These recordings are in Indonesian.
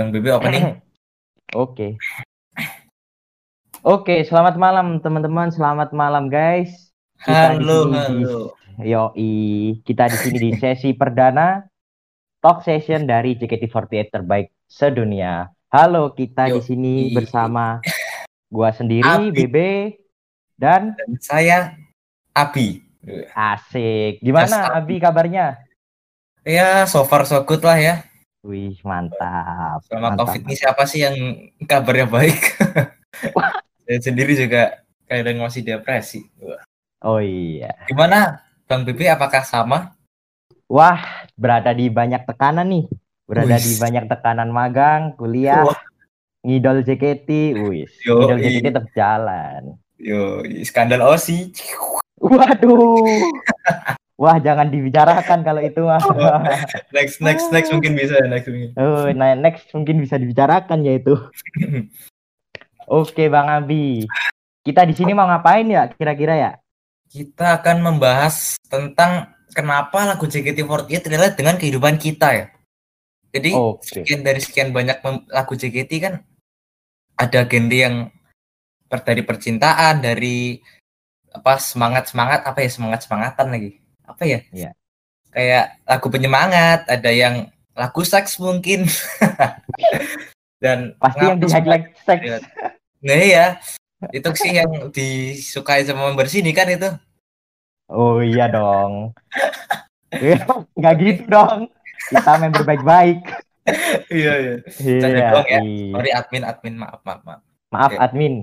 Bang Bibi opening. Oke. Oke, selamat malam teman-teman, selamat malam guys. Kita di Halo, di- halo. Yoi, kita di sini di sesi perdana talk session dari JKT48 terbaik sedunia. Halo, kita di Yoi. sini bersama gua sendiri, Abi. Bebe, dan Dan saya Abi. Asik. Gimana Abi kabarnya? Ya, so far so good lah ya. Wih, mantap. Selama mantap. COVID ini siapa sih yang kabarnya baik? Saya sendiri juga kadang masih depresi. Wah. Oh iya. Gimana, Bang Bibi? Apakah sama? Wah, berada di banyak tekanan nih. Berada Wis. di banyak tekanan magang, kuliah, Wah. ngidol JKT, wis. Yoi. Ngidol JKT tetap jalan. Yo, skandal OSI. Waduh. Wah, jangan dibicarakan kalau itu mah. Next, next, next mungkin bisa. Next mungkin. Oh, nah, next mungkin bisa dibicarakan ya itu. Oke, Bang Abi. Kita di sini mau ngapain ya kira-kira ya? Kita akan membahas tentang kenapa lagu JKT48 relate dengan kehidupan kita ya. Jadi Oke. sekian dari sekian banyak lagu JKT kan ada genre yang dari percintaan, dari apa semangat semangat apa ya semangat semangatan lagi apa ya? Iya. Kayak lagu penyemangat, ada yang lagu seks mungkin. Dan Pasti yang di highlight seks. Iya. Nah iya, itu sih yang disukai sama member sini kan itu. Oh iya dong. Iya, Nggak gitu dong. Kita member baik-baik. Iya iya. Iya. ya. iya. Sorry admin admin maaf maaf maaf. Maaf Oke. admin.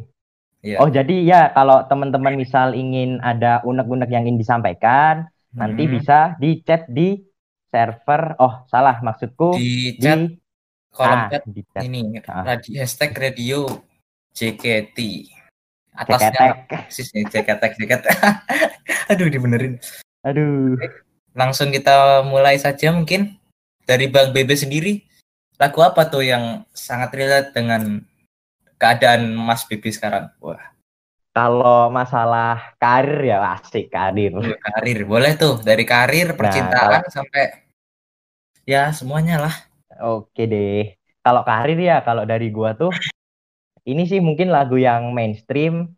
Iya. Oh jadi ya kalau teman-teman misal ingin ada unek-unek yang ingin disampaikan, nanti Hmm. bisa di chat di server. Oh salah maksudku. Di di chat kolom ah, chat di chat ini Ah. radi, hashtag radio JKT atasnya nih JKT JKT aduh dibenerin. Aduh. langsung kita mulai saja mungkin. Dari Bang Bebe sendiri lagu apa tuh yang sangat relate dengan keadaan Mas Bebe sekarang? Wah Kalau masalah karir ya asik karir. karir boleh tuh dari karir percintaan sampai ya semuanya lah Oke deh. Kalau karir ya kalau dari gua tuh ini sih mungkin lagu yang mainstream,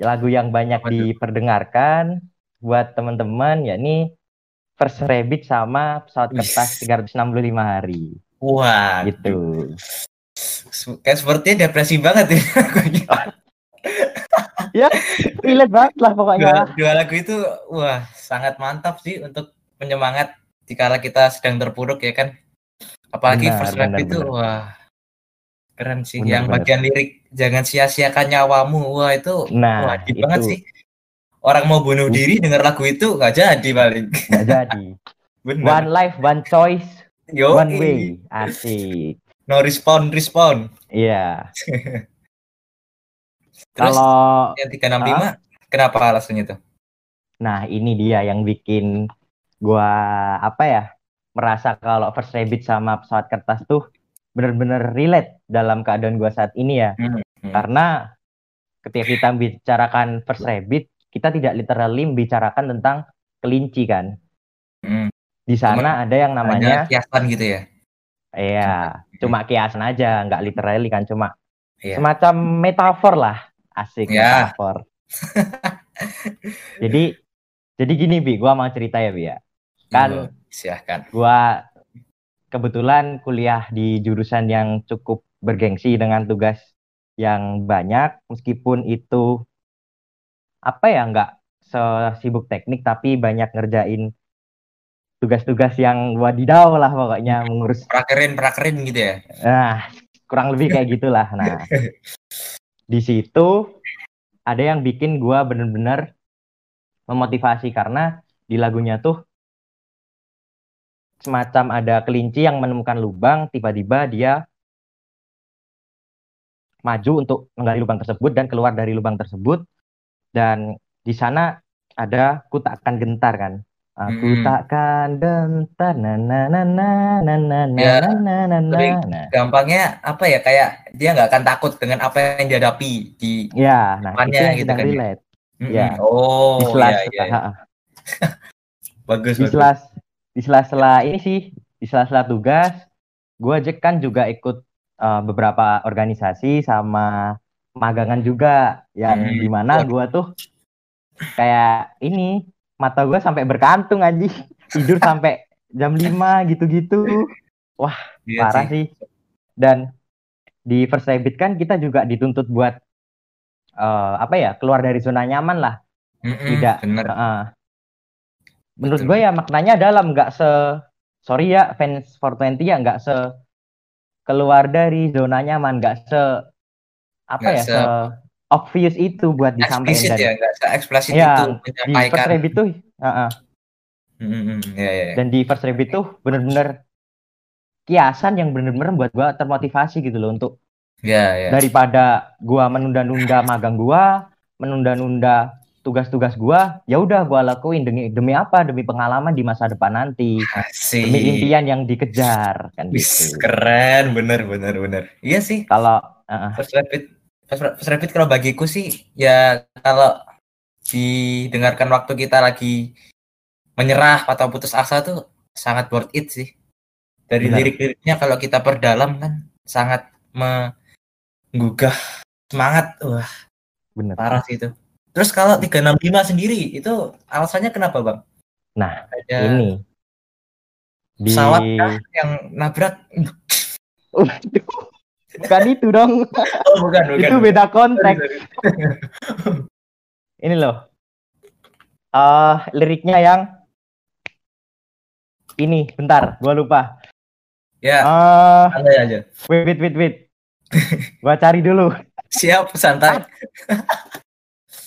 lagu yang banyak Waduh. diperdengarkan buat teman-teman yakni First Rabbit sama pesawat kertas 365 hari wah gitu. Kayak sepertinya depresi banget ya Relate banget lah pokoknya. dua, dua lagu itu wah sangat mantap sih untuk penyemangat dikala kita sedang terpuruk ya kan apalagi Benar, first rap benar, itu benar. wah keren sih Benar, yang benar. bagian lirik jangan sia-siakan nyawamu wah itu Nah, wajib itu. banget sih orang mau bunuh diri denger lagu itu nggak jadi paling Nggak jadi. One bener life, one choice, Yo, one way. Asik. no respond respond Iya. terus Kalau yang 365 kenapa alasannya tuh Nah, ini dia yang bikin gua apa ya? Merasa kalau First Rabbit sama pesawat kertas tuh bener-bener relate dalam keadaan gua saat ini ya. Hmm, hmm. Karena ketika kita bicarakan First Rabbit, kita tidak literally membicarakan tentang kelinci kan. Hmm. Di sana ada yang namanya kiasan gitu ya iya, cuma kiasan aja, nggak literally kan, cuma Iya. semacam metafor lah. Asik Ya. metafor. Jadi jadi gini Bi, gua mau cerita ya Bi ya. Kan Yo, silahkan gua kebetulan kuliah di jurusan yang cukup bergengsi dengan tugas yang banyak meskipun itu apa ya nggak sesibuk teknik tapi banyak ngerjain tugas-tugas yang wadidaw lah pokoknya mengurus prakerin prakerin gitu ya nah kurang lebih kayak gitulah nah di situ ada yang bikin gua bener-bener memotivasi karena di lagunya tuh semacam ada kelinci yang menemukan lubang, tiba-tiba dia maju untuk menggali lubang tersebut dan keluar dari lubang tersebut dan di sana ada ku tak akan gentar kan. Aku Mm-mm. takkan gentar na na na na na na na Ya, na na na na. gampangnya apa ya kayak dia nggak akan takut dengan apa yang dihadapi di Ya, nah itu Depannya yang gitu kan ya. relate. Mm-mm. Ya. oh Di sela, iya iya ha, ha. bagus di bagus sela di sela-sela ini sih di sela-sela tugas gue aja kan juga ikut uh, beberapa organisasi sama magangan juga yang Hmm. di mana gua tuh kayak ini mata gua sampai berkantung aja tidur sampai jam 5 gitu-gitu Iya parah sih. Dan di First Rabbit kan kita juga dituntut buat eh, apa ya keluar dari zona nyaman lah. Mm-mm, Tidak. bener. Heeh. Menurut gue ya maknanya dalam nggak se sorry ya fans 420 ya nggak se keluar dari zona nyaman nggak se apa Nggak ya se- se obvious itu buat disampaikan Eksplisit dan ya, nggak se-eksplisit Iya, itu di First. Rabbit tuh heeh. Mm-mm, ya, ya, ya. dan di First Rabbit tuh bener-bener kiasan yang bener-bener buat gua termotivasi gitu loh untuk Ya, ya. daripada gua menunda-nunda magang gua, menunda-nunda tugas-tugas gua, ya udah gua lakuin demi demi apa? Demi pengalaman di masa depan nanti, Asik. demi impian yang dikejar kan gitu. keren, bener, bener, bener. Iya sih, Kalau uh, First Rapid, First, Rapid kalau bagiku sih, ya kalau didengarkan waktu kita lagi menyerah atau putus asa tuh sangat worth it sih. Dari lirik-liriknya kalau kita perdalam kan sangat menggugah semangat. Wah, bener. parah sih itu. Terus kalau 365 sendiri itu alasannya kenapa, Bang? Nah, Ada Ini di pesawat kah yang nabrak? Waduh, bukan itu dong. Oh, bukan, bukan. itu beda konteks. Ini loh. eh liriknya yang ini, bentar, gua lupa. Ya, santai aja. wait, wait, wait, wait. Gua cari dulu. Siap, santai.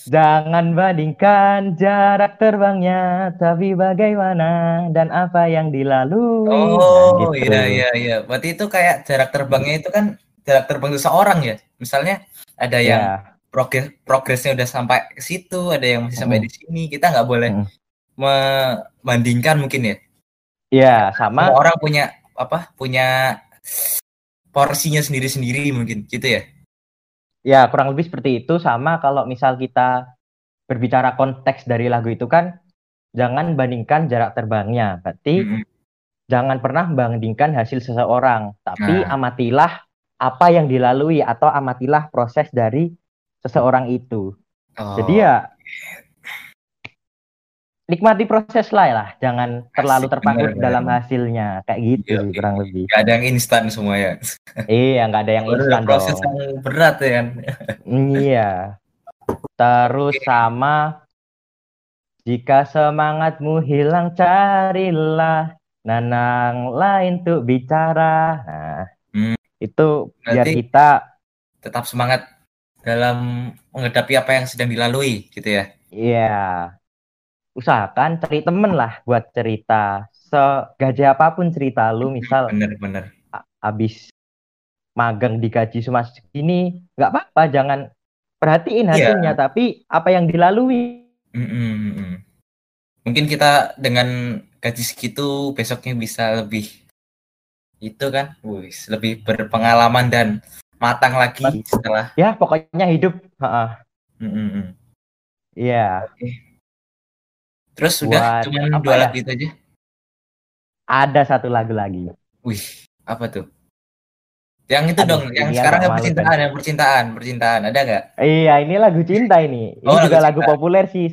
Jangan bandingkan jarak terbangnya, tapi bagaimana dan apa yang dilalui. Oh, Nah, gitu. iya iya iya. Berarti itu kayak jarak terbangnya itu kan jarak terbang seseorang ya. Misalnya ada yang Ya, progres progresnya udah sampai ke situ, ada yang masih sampai Mm. di sini. Kita nggak boleh Mm. membandingkan mungkin ya. ya sama. Semua orang punya apa? Punya porsinya sendiri-sendiri mungkin gitu ya. Ya, kurang lebih seperti itu sama kalau misal kita berbicara konteks dari lagu itu kan jangan bandingkan jarak terbangnya. Berarti Mm-mm. jangan pernah bandingkan hasil seseorang, tapi Nah. amatilah apa yang dilalui atau amatilah proses dari seseorang itu. Oh, Jadi ya nikmati proses lah lah, jangan terlalu Asik, terpaku bener, dalam bener. hasilnya kayak gitu Iya, kurang lebih. nggak ada yang instan semua ya. Iya, nggak ada yang instan proses dong. yang berat ya kan. Iya. Terus Oke. sama jika semangatmu hilang carilah nanang lain tuh bicara. Nah, Hmm. itu biar Berarti- kita Tetap semangat dalam menghadapi apa yang sedang dilalui gitu ya. ya usahakan cari temen lah buat cerita. Segaji apa pun cerita lu, misal Bener-bener. abis magang digaji cuma segini, nggak apa-apa, jangan perhatiin Iya. hasilnya, tapi apa yang dilalui. Mm-mm, mm-mm. Mungkin kita dengan gaji segitu besoknya bisa lebih itu kan, wis lebih berpengalaman dan matang lagi setelah. Ya, pokoknya hidup. Heeh. Mm-mm, mm. Iya, Terus sudah apa dua ya? lagu itu aja. ada satu lagu lagi. Wih, apa tuh? Yang itu Aduh, dong, yang ini sekarang yang percintaan, yang percintaan, percintaan, ada nggak? Iya, ini lagu cinta ini. Ini Oh, juga lagu lagu populer sih.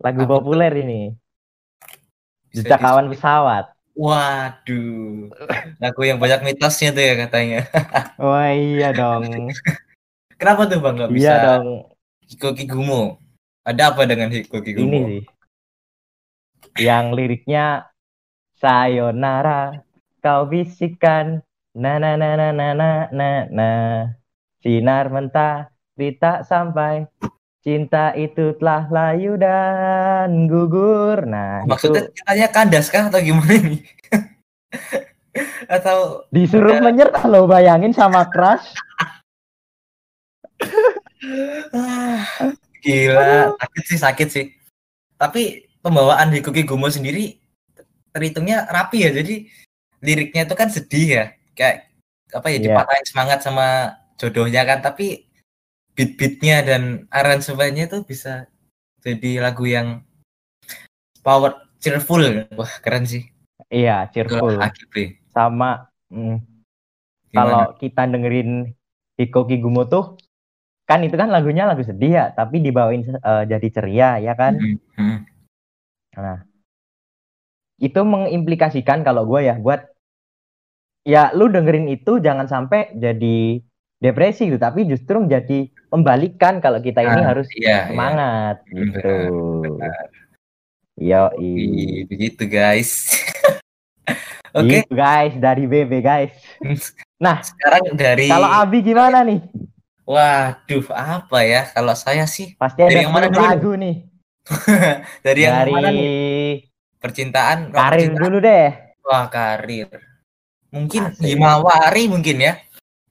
Lagu Apa populer ini. Bisa Jejak kawan pesawat. Waduh, aku yang banyak mitosnya tuh ya katanya. Wah oh, iya dong. Kenapa tuh bang nggak iya bisa? Iya dong. Hikokigumo. Ada apa dengan hikoki gumo? Ini sih. Yang liriknya Sayonara, kau bisikan na na na na na na na sinar mentah tidak sampai cinta itu telah layu dan gugur. Nah, Maksudnya itu cintanya kandas kah atau gimana ini? atau disuruh menyerah loh bayangin sama crush. ah, gila sakit sih sakit sih. Tapi pembawaan Hiko Kigumo sendiri terhitungnya rapi ya. Jadi liriknya itu kan sedih ya. Kayak apa ya Iya. dipatahin semangat sama jodohnya kan. Tapi beat-beatnya dan aransemennya itu bisa jadi lagu yang power cheerful. Wah keren sih. Iya, cheerful. Sama mm, kalau kita dengerin Hiko Kigumo tuh kan itu kan lagunya lagu sedih ya, tapi dibawain uh, jadi ceria ya kan. Hmm. Hmm. Nah, itu mengimplikasikan kalau gue ya buat ya lu dengerin itu jangan sampai jadi depresi gitu, tapi justru menjadi membalikan kalau kita ini nah, harus iya, iya. semangat iya. gitu. Yo, begitu guys. Oke okay. Gitu, guys dari BB guys. Nah sekarang dari kalau Abi gimana nih? Waduh apa ya kalau saya sih pasti ada yang mana lagu nih. dari yang dari... mana nih? Percintaan. Karir percintaan. dulu deh. Wah karir. Mungkin Asik. Himawari mungkin ya.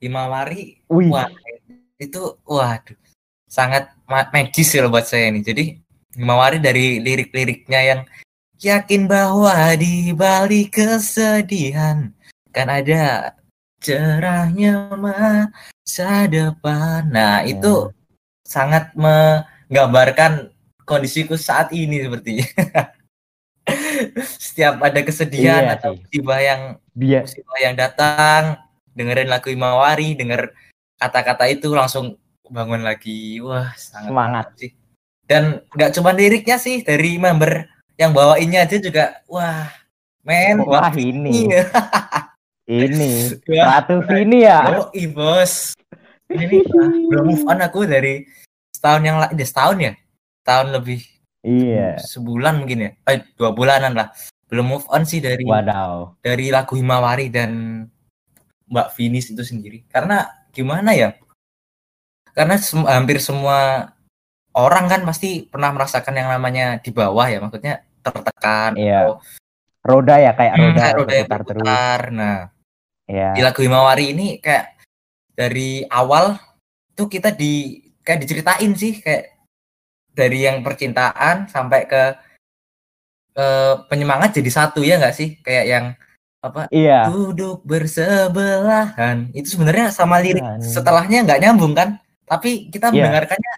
Himawari. Wih. Wah itu waduh sangat magis ya buat saya ini. Jadi Himawari dari lirik-liriknya yang yakin bahwa di balik kesedihan kan ada cerahnya masa depan. Nah, ya. itu sangat menggambarkan kondisiku saat ini sepertinya. Setiap ada kesedihan iya, atau musibah yang musibah yang datang, dengerin lagu Imawari, denger kata-kata itu langsung bangun lagi. Wah, sangat semangat. sih. Dan nggak cuma liriknya sih dari member yang bawainnya aja juga wah men. Wah, wah ini. Ini satu ini ya? Oh bos. Ini belum move on aku dari setahun yang lain setahun ya? Tahun lebih iya. sebulan mungkin ya? Eh, dua bulanan lah. Belum move on sih dari Wadaw. dari lagu Himawari dan Mbak Finis itu sendiri. Karena gimana ya karena sem hampir semua orang kan pasti pernah merasakan yang namanya di bawah ya maksudnya tertekan iya. atau roda ya kayak hmm, roda, hmm, roda yang terus. Nah, iya. di lagu Himawari ini kayak dari awal tuh kita di kayak diceritain sih kayak dari yang percintaan sampai ke ke penyemangat jadi satu ya nggak sih kayak yang apa iya. duduk bersebelahan itu sebenarnya sama lirik iya. setelahnya nggak nyambung kan tapi kita iya. mendengarkannya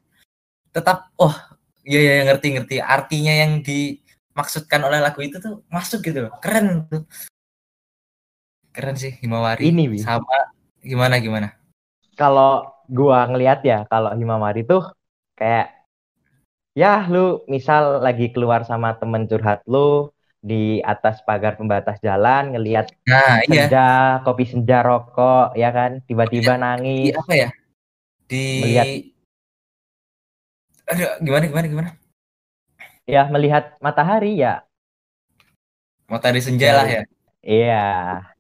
tetap oh iya ya ngerti ngerti artinya yang di maksudkan oleh lagu itu tuh masuk gitu loh. Keren tuh. Keren sih Himawari. Ini Bi. sama gimana gimana? Kalau gua ngelihat ya, kalau Himawari tuh kayak ya lu misal lagi keluar sama temen curhat lu di atas pagar pembatas jalan ngelihat nah, iya. senja kopi senja rokok ya kan? Tiba-tiba iya, nangis. Di apa ya? Di melihat Aduh, gimana gimana gimana? Ya melihat matahari ya. Matahari senja lah ya. iya.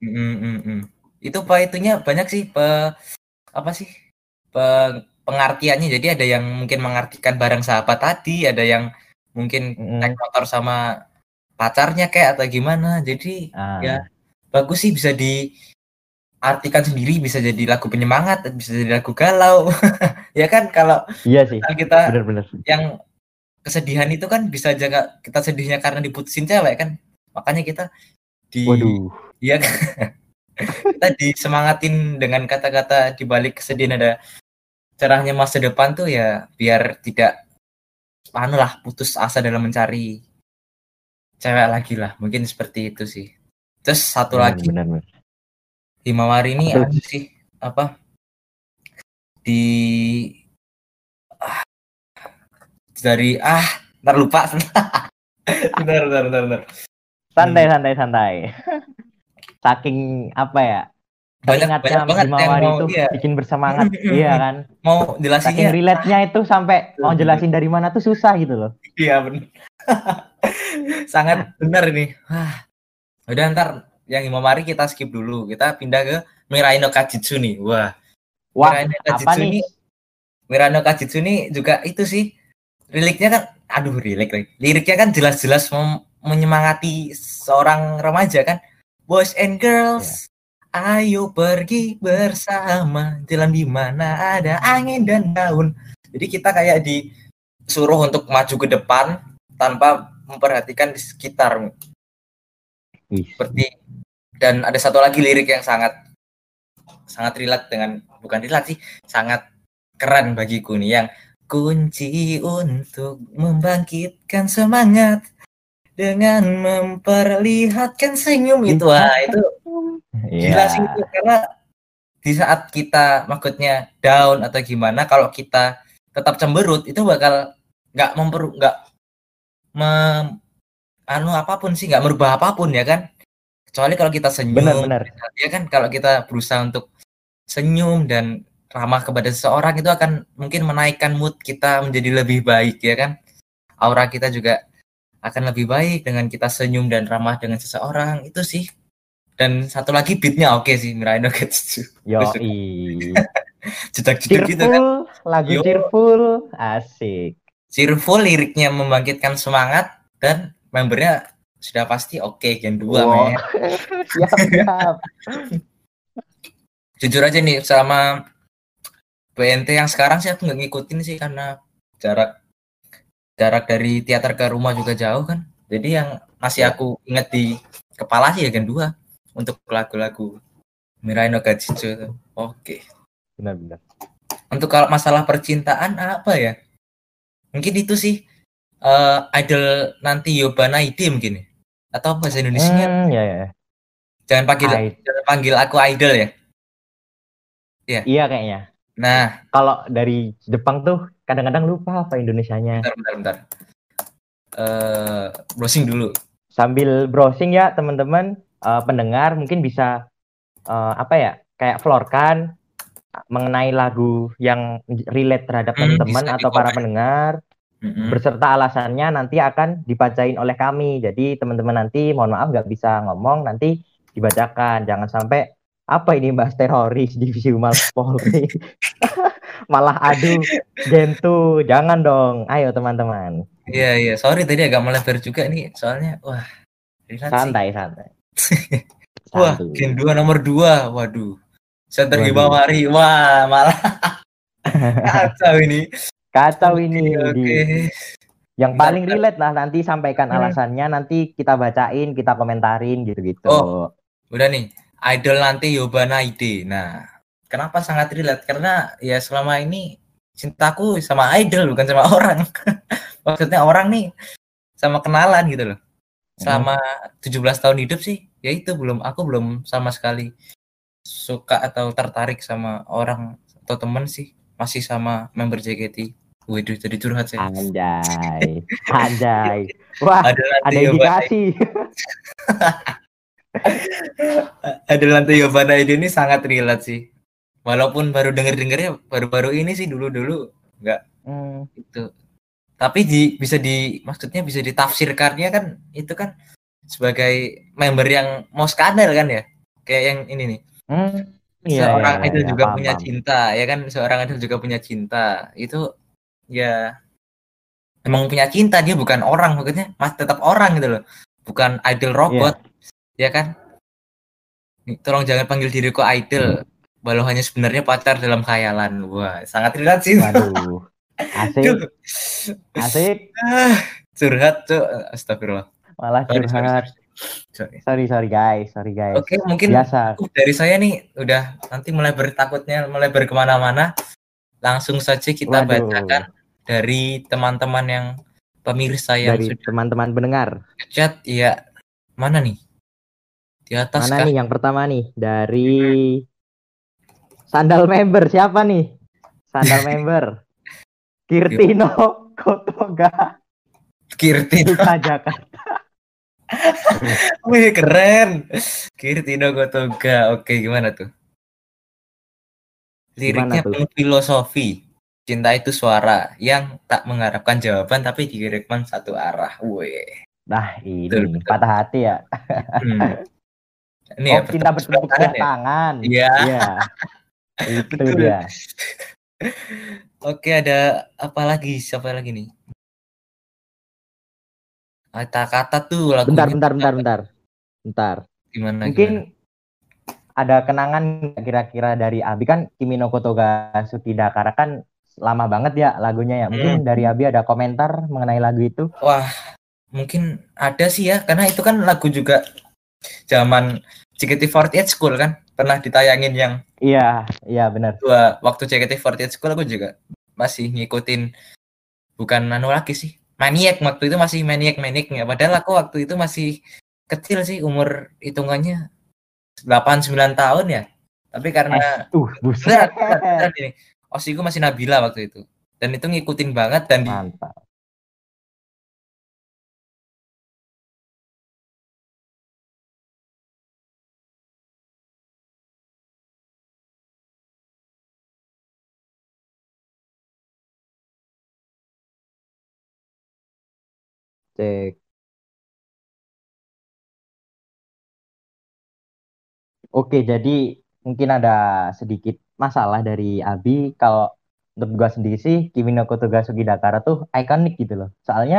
Mm, mm, mm. itu apa itunya banyak sih pe apa sih? Pe, pengertiannya. Jadi ada yang mungkin mengartikan barang sahabat tadi ada yang mungkin mm. naik motor sama pacarnya kayak atau gimana jadi ah. ya bagus sih bisa diartikan sendiri bisa jadi lagu penyemangat bisa jadi lagu galau ya kan kalau iya sih kita bener -bener. yang kesedihan itu kan bisa jaga kita sedihnya karena diputusin cewek kan makanya kita di Waduh. iya kan kita disemangatin dengan kata-kata di balik kesedihan ada cerahnya masa depan tuh ya biar tidak anu lah putus asa dalam mencari cewek lagi lah mungkin seperti itu sih. Terus satu benar, lagi benar, benar. Himawari ini apa sih? Apa? Di dari ah ntar lupa. Benar benar benar benar santai hmm. santai santai. Saking apa ya banyak banyak banget yang mau itu iya. bikin bersemangat. Iya kan? Mau jelasin saking relate-nya itu sampai mau jelasin dari mana tuh susah gitu loh. Iya benar sangat benar ini. Wah. udah ntar yang Imamari kita skip dulu. Kita pindah ke Mirai no Kajitsu nih. Wah. Wah, Mirai no Kajitsu apa nih? Mirai no Kajitsu nih juga itu sih liriknya kan aduh lirik liriknya kan jelas-jelas menyemangati seorang remaja kan. Boys and girls yeah. ayo pergi bersama. Jalan di mana ada angin dan daun. Jadi kita kayak disuruh untuk maju ke depan tanpa memperhatikan di sekitar seperti dan ada satu lagi lirik yang sangat sangat relate dengan bukan relate sih sangat keren bagiku nih yang kunci untuk membangkitkan semangat dengan memperlihatkan senyum. Itu wah itu yeah. gila sih itu karena di saat kita maksudnya down atau gimana kalau kita tetap cemberut itu bakal nggak memper nggak mem, anu apa pun sih nggak merubah apa pun ya kan? Kecuali kalau kita senyum Benar-benar. ya kan? Kalau kita berusaha untuk senyum dan ramah kepada seseorang itu akan mungkin menaikkan mood kita menjadi lebih baik ya kan? Aura kita juga akan lebih baik dengan kita senyum dan ramah dengan seseorang itu sih. Dan satu lagi beatnya oke sih Mirai no Getsu Yo, jedak-jeduk gitu kan. Lagu Yo. cheerful, asik. Cheerful liriknya membangkitkan semangat dan membernya sudah pasti oke Gen 2 Wow. men. Siap, siap. jujur aja nih sama BNT yang sekarang sih aku nggak ngikutin sih karena jarak jarak dari teater ke rumah juga jauh kan jadi yang masih aku ingat di kepala sih ya Gen 2 untuk lagu-lagu Mirai no itu. oke Benar-benar. untuk kalau masalah percintaan apa ya mungkin itu sih eh, idol nanti Yobana Ide mungkin ya. atau bahasa Indonesia Hmm, ya, ya. jangan panggil I- jangan panggil aku idol ya iya kayaknya. nah Kalau dari Jepang tuh kadang-kadang lupa apa Indonesianya. bentar bentar bentar eh browsing dulu Sambil browsing ya teman-teman, eh, pendengar mungkin bisa eh, apa ya, kayak florkan mengenai lagu yang relate terhadap Hmm, teman-teman atau para pendengar Mm-mm. berserta alasannya nanti akan dibacain oleh kami. Jadi teman-teman nanti mohon maaf nggak bisa ngomong nanti dibacakan. Jangan sampai apa ini bahas teroris divisi Humas Polri. Malah adu gentu. Jangan dong. Ayo teman-teman. Iya iya, sorry tadi agak melebar juga nih, soalnya wah, sih. Santai santai. Wah. Gen 2 nomor 2. Waduh. Center Waduh. Hibawari. Wah, malah kacau ini. Kacau ini. Oke. Di- Yang paling relate lah nanti sampaikan Hmm. alasannya nanti kita bacain, kita komentarin gitu-gitu. Oh. Udah nih, idol nanti Yobana Ide. Nah, kenapa sangat relate? Karena ya selama ini cintaku sama idol bukan sama orang. Maksudnya orang nih sama kenalan gitu loh. Selama 17 tahun hidup sih, ya itu belum aku belum sama sekali suka atau tertarik sama orang atau temen sih. Masih sama member JKT. Waduh, jadi curhat saya. Anjay. Anjay. Wah, Ada ada indikasi. ada lantai Yobana ide ini sangat relate sih. Walaupun baru denger dengernya baru-baru ini sih dulu-dulu nggak Hmm, itu. Tapi di bisa di maksudnya bisa ditafsirkannya kan itu kan sebagai member yang mau skandal kan ya. Kayak yang ini nih. Hmm, iya, seorang iya, idol iya, juga paham, punya paham. cinta, ya kan seorang idol juga punya cinta. Itu ya emang punya cinta dia bukan orang maksudnya mas tetap orang gitu loh. Bukan idol robot ya kan tolong jangan panggil diriku idol walau hanya sebenarnya pacar dalam khayalan wah sangat relate sih Waduh. Asik, Duh, asik. ah, curhat tuh astagfirullah Malah curhat. Sorry. Sorry, sorry guys, sorry guys. oke mungkin Biasa. cukup dari saya nih udah nanti mulai bertakutnya mulai berkemana-mana langsung saja kita Waduh. bacakan dari teman-teman yang pemirsa yang Dari sudah teman-teman pendengar. chat ya mana nih di atas Mana kah? nih yang pertama nih? Dari Sandal member siapa nih? Sandal member. Kirtino Kotoga Kirti Duta Jakarta. Wih keren. Kirtino Gotoga. Oke gimana tuh? Liriknya penuh filosofi. Cinta itu suara yang tak mengharapkan jawaban tapi dikirimkan satu arah. Wih. Nah, ini Betul, betul. patah hati ya. Hmm. Ini oh, ya, cinta bertepuk tangan ya? tangan. Iya. Iya. Itu Betul. dia. Oke ada apa lagi? Siapa lagi nih? Kata-kata tuh lagunya Bentar, bentar, bentar, bentar. Bentar. gimana? Mungkin gimana? ada kenangan kira-kira dari Abi kan Kimi no Kotoga Sutidakara kan lama banget ya lagunya ya. Mungkin Hmm. dari Abi ada komentar mengenai lagu itu. Wah, mungkin ada sih ya, karena itu kan lagu juga zaman JKT48 School kan, pernah ditayangin yang Iya, iya benar. dua waktu JKT48 School aku juga masih ngikutin bukan anu lagi sih, maniak waktu itu masih maniak maniknya. Padahal aku waktu itu masih kecil sih umur hitungannya 8 9 tahun ya. Tapi karena Eh, uh, buset. ini. Osiku masih Nabila waktu itu. Dan itu ngikutin banget dan di, Cek. Oke, jadi mungkin ada sedikit masalah dari Abi. Kalau untuk gua sendiri sih, Kimi no Kotogatsuki Dakara tuh ikonik gitu loh. Soalnya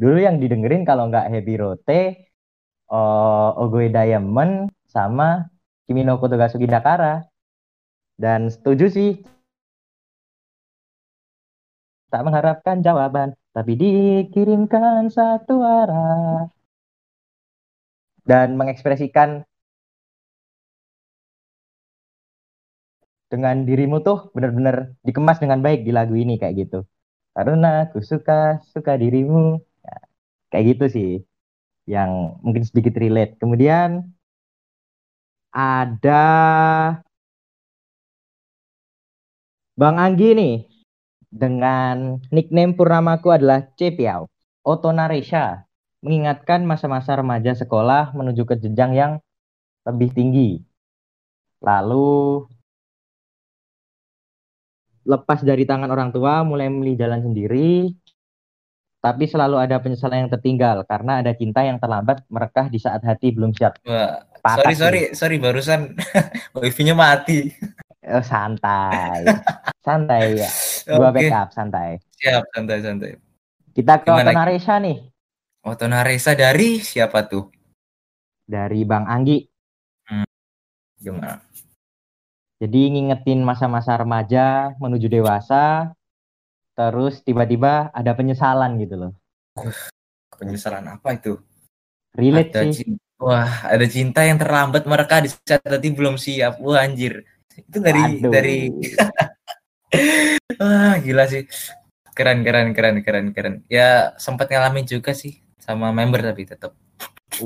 dulu yang didengerin kalau nggak Heavy Rote, uh, Ogoe Diamond, sama Kimi no Kotogatsuki Dakara. Dan setuju sih, tak mengharapkan jawaban, tapi dikirimkan satu arah. Dan mengekspresikan dengan dirimu tuh benar-benar dikemas dengan baik di lagu ini kayak gitu. Karena aku suka suka dirimu. Ya, kayak gitu sih. Yang mungkin sedikit relate. Kemudian ada Bang Anggi nih dengan nickname purnamaku adalah Cepiao. Otonaresha mengingatkan masa-masa remaja sekolah menuju ke jenjang yang lebih tinggi. Lalu lepas dari tangan orang tua, mulai memilih jalan sendiri, tapi selalu ada penyesalan yang tertinggal karena ada cinta yang terlambat merekah di saat hati belum siap. Wah, Patah sorry sorry sorry barusan wifi-nya mati. Eh, santai, santai ya. Gua Oke, backup, santai. siap santai santai. Kita ke Gimana, Ki? Otonaresha nih Otonaresa dari siapa tuh? dari Bang Anggi. Gimana? Jadi ngingetin masa-masa remaja menuju dewasa, terus tiba-tiba ada penyesalan gitu loh. Penyesalan apa itu? Relate Ada sih. cinta. Wah, ada cinta yang terlambat mereka di saat tadi belum siap. Wah, anjir. Itu dari Aduh. dari Wah, gila sih. Keren, keren, keren, keren, keren. Ya, sempat ngalamin juga sih sama member tapi tetap.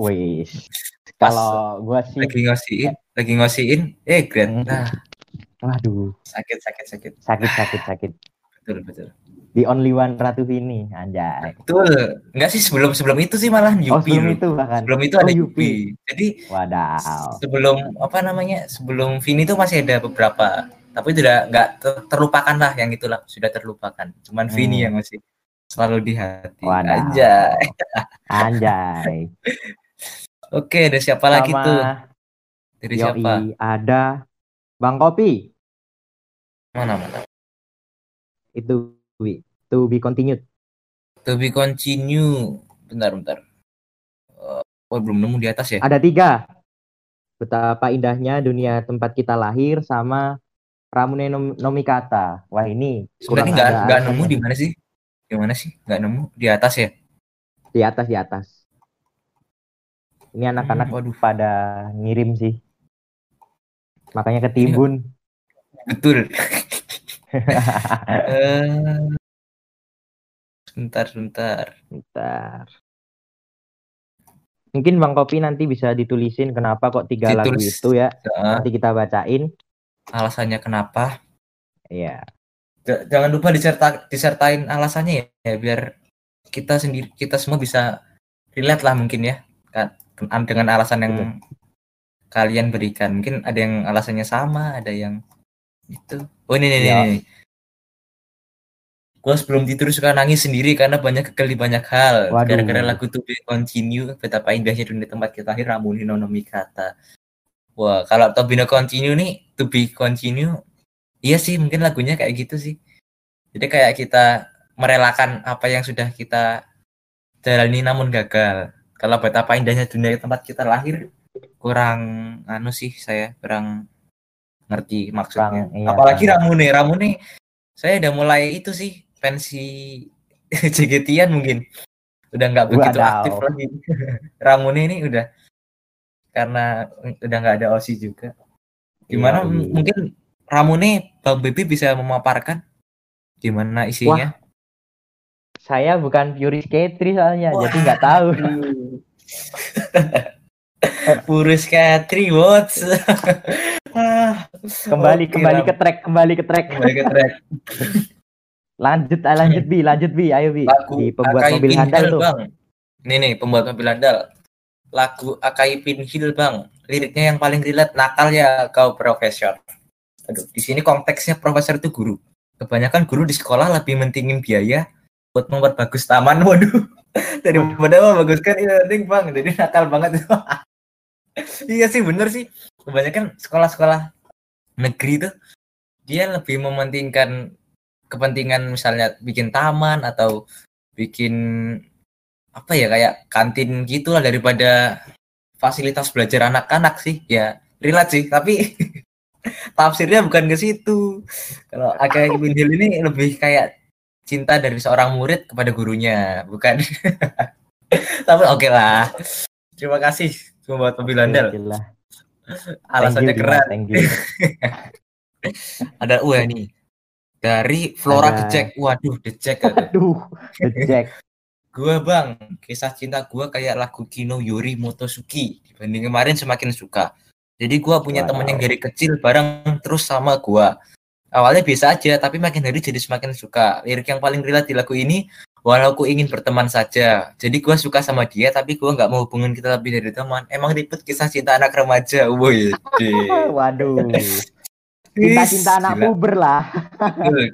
Pas Kalau gua sih, lagi ngosiin, lagi ngosiin, eh great. Hmm. Nah, waduh, sakit, sakit, sakit. sakit sakit sakit. Betul, betul. The only one Ratu Vini, anjay. Betul. Enggak sih sebelum sebelum itu sih malah Oh Yupi. sebelum loh. itu bahkan. Sebelum itu Oh, ada Yupi. Jadi Wadaw. sebelum apa namanya? Sebelum Vini itu masih ada beberapa, tapi tidak nggak ter- terlupakan lah yang itulah sudah terlupakan. Cuman Vini Hmm. yang masih selalu di hati. Wadaw. Anjay. Anjay. Oke, ada siapa lagi Sama tuh? Dari siapa? Yoi, ada Bang Kopi. Mana mana? Itu Wi. To be continued. To be continue. Bentar, bentar. Eh, Oh, belum nemu di atas ya? Ada tiga. Betapa indahnya dunia tempat kita lahir sama Ramune no, no Mikata. Wah ini Sebenarnya nggak nggak nemu di mana sih? Di mana sih? Nggak nemu di atas ya? Di atas di atas. Ini anak-anak Hmm, waduh. pada ngirim sih. Makanya ketimbun. Betul. Eh, sebentar, sebentar. Bentar. Mungkin Bang Kopi nanti bisa ditulisin kenapa kok tiga lagu Ditulis. itu ya. Ya, Nanti kita bacain. alasannya kenapa? Iya. J- Jangan lupa diserta disertain alasannya ya, ya, biar kita sendiri kita semua bisa relate lah mungkin ya kan dengan alasan yang kalian berikan. Mungkin ada yang alasannya sama, ada yang itu. Oh ini ini Ya. ini. Gue sebelum tidur suka nangis sendiri karena banyak di banyak hal. Gara-gara lagu To Be Continue, betapa indahnya dunia tempat kita lahir, Ramuni no no Mikata. Wah, kalau To Be No Continue nih, To Be Continue, iya sih mungkin lagunya kayak gitu sih. Jadi kayak kita merelakan apa yang sudah kita jalani namun gagal. Kalau betapa indahnya dunia tempat kita lahir, kurang anu sih saya kurang ngerti maksudnya. Kurang, iya, Apalagi kurang. Ramune, Ramune saya udah mulai itu sih pensi JGT-an mungkin udah nggak begitu Wadaw. aktif lagi. Ramune ini udah karena udah nggak ada Osi juga. Gimana m- iya. mungkin Ramune Bang Bebi bisa memaparkan gimana isinya? Saya bukan Fury Skatri soalnya, Wah. jadi nggak tahu. Purus Katri what? Ah, kembali kembali ke track, kembali ke track. Kembali ke track. Lanjut, ah, lanjut bi, lanjut bi, ayo bi. Lagu di pembuat mobil handal tuh. Bang. Nih nih pembuat mobil handal. Lagu Akai Pinhil bang. Liriknya yang paling relate nakal ya kau profesor. Aduh, di sini konteksnya profesor itu guru. Kebanyakan guru di sekolah lebih mentingin biaya buat memperbagus taman. Waduh, daripada membaguskan ini penting bang. Jadi nakal banget iya sih bener sih kebanyakan sekolah-sekolah negeri tuh dia lebih mementingkan kepentingan misalnya bikin taman atau bikin apa ya kayak kantin gitulah daripada fasilitas belajar anak-anak sih. Ya relate sih tapi tafsirnya bukan ke situ. Kalau agak Bindil ini lebih kayak cinta dari seorang murid kepada gurunya bukan? Tapi oke okay lah. Terima kasih buat mobil andal. Alasannya keren. Ada uh nih. Dari Flora Ada... The Jack. Waduh, The Jack. Waduh, The Jack. gua bang, kisah cinta gua kayak lagu Kino Yuri Motosuki. Dibanding kemarin semakin suka. Jadi gua punya wow. temen yang dari kecil bareng terus sama gua. Awalnya biasa aja, tapi makin hari jadi semakin suka. Lirik yang paling relate di lagu ini walau aku ingin berteman saja. Jadi gue suka sama dia, tapi gue nggak mau hubungin kita lebih dari teman. Emang ribet kisah cinta anak remaja, woi. Waduh. Cinta-cinta anak gila. puber lah.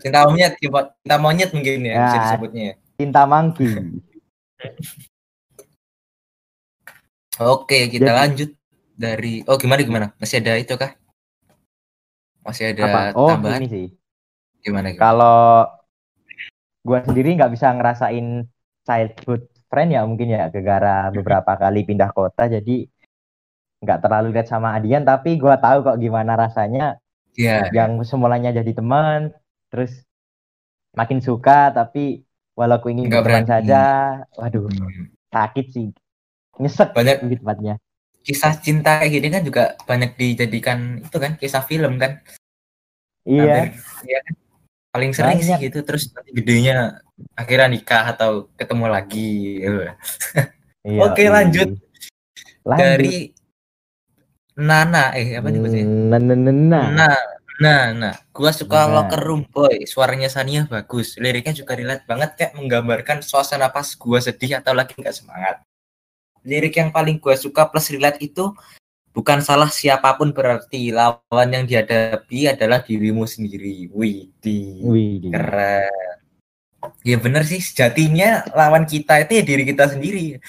cinta monyet, cinta monyet mungkin ya, ya bisa disebutnya. Cinta mangki. Oke, kita Jadi, lanjut dari oh gimana gimana? Masih ada itu kah? Masih ada apa? Oh, tambahan? ini sih. Gimana, gimana? Kalau gue sendiri nggak bisa ngerasain childhood friend ya mungkin ya gegara beberapa kali pindah kota jadi nggak terlalu lihat sama Adian tapi gue tahu kok gimana rasanya yeah. yang semulanya jadi teman terus makin suka tapi walau aku ingin teman saja waduh hmm. sakit sih nyesek banyak tempatnya kisah cinta kayak gini kan juga banyak dijadikan itu kan kisah film kan iya Hampir, ya kan paling sering Banyak. sih gitu terus nanti gedenya akhirnya nikah atau ketemu lagi iya, oke lanjut. lanjut dari Nana eh apa nih bahasanya Nana Nana nah nah gua suka nah. locker room boy. Suaranya Sania bagus. Liriknya juga relate banget kayak menggambarkan suasana pas gua sedih atau lagi nggak semangat. Lirik yang paling gua suka plus relate itu bukan salah siapa pun berarti. Lawan yang dihadapi adalah dirimu sendiri. Wih, di keren. Ya bener sih. Sejatinya lawan kita itu ya diri kita sendiri. Ya.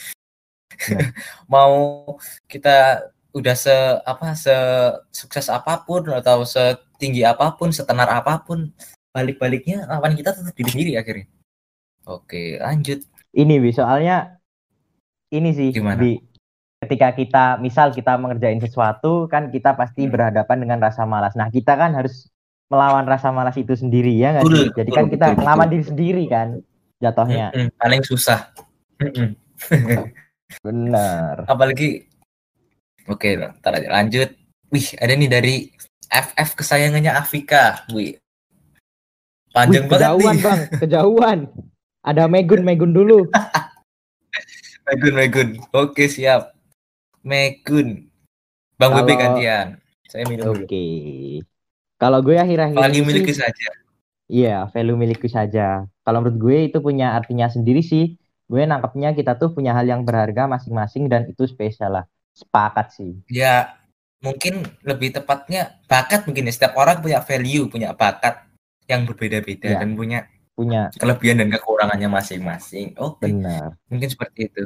Mau kita udah se apa se sukses apa pun atau setinggi apa pun, setenar apa pun, balik-baliknya lawan kita tetap diri sendiri akhirnya. Oke, lanjut. Ini bi soalnya ini sih Gimana? Bi, ketika kita misal kita mengerjain sesuatu kan kita pasti hmm. berhadapan dengan rasa malas. Nah kita kan harus melawan rasa malas itu sendiri ya nggak sih? Jadi kan kita ngelawan diri sendiri kan jatuhnya. Paling susah. Benar. Apalagi oke, ntar aja lanjut. Wih, ada nih dari FF kesayangannya Afika. Wih. Panjang Wih, banget kejauhan, nih. Bang, kejauhan. Ada Megun, Megun dulu. Megun, Megun. Oke, siap. Megun. Bang Kalau... Bebe gantian. Saya minum Oke. Okay. Kalau gue akhir-akhir value milikku saja. Iya, value milikku saja. Kalau menurut gue itu punya artinya sendiri sih. Gue nangkepnya kita tuh punya hal yang berharga masing-masing dan itu spesial lah. Sepakat sih. Ya, mungkin lebih tepatnya bakat mungkin ya. Setiap orang punya value, punya bakat yang berbeda-beda ya. dan punya punya kelebihan dan kekurangannya masing-masing. Oh, benar. Mungkin seperti itu.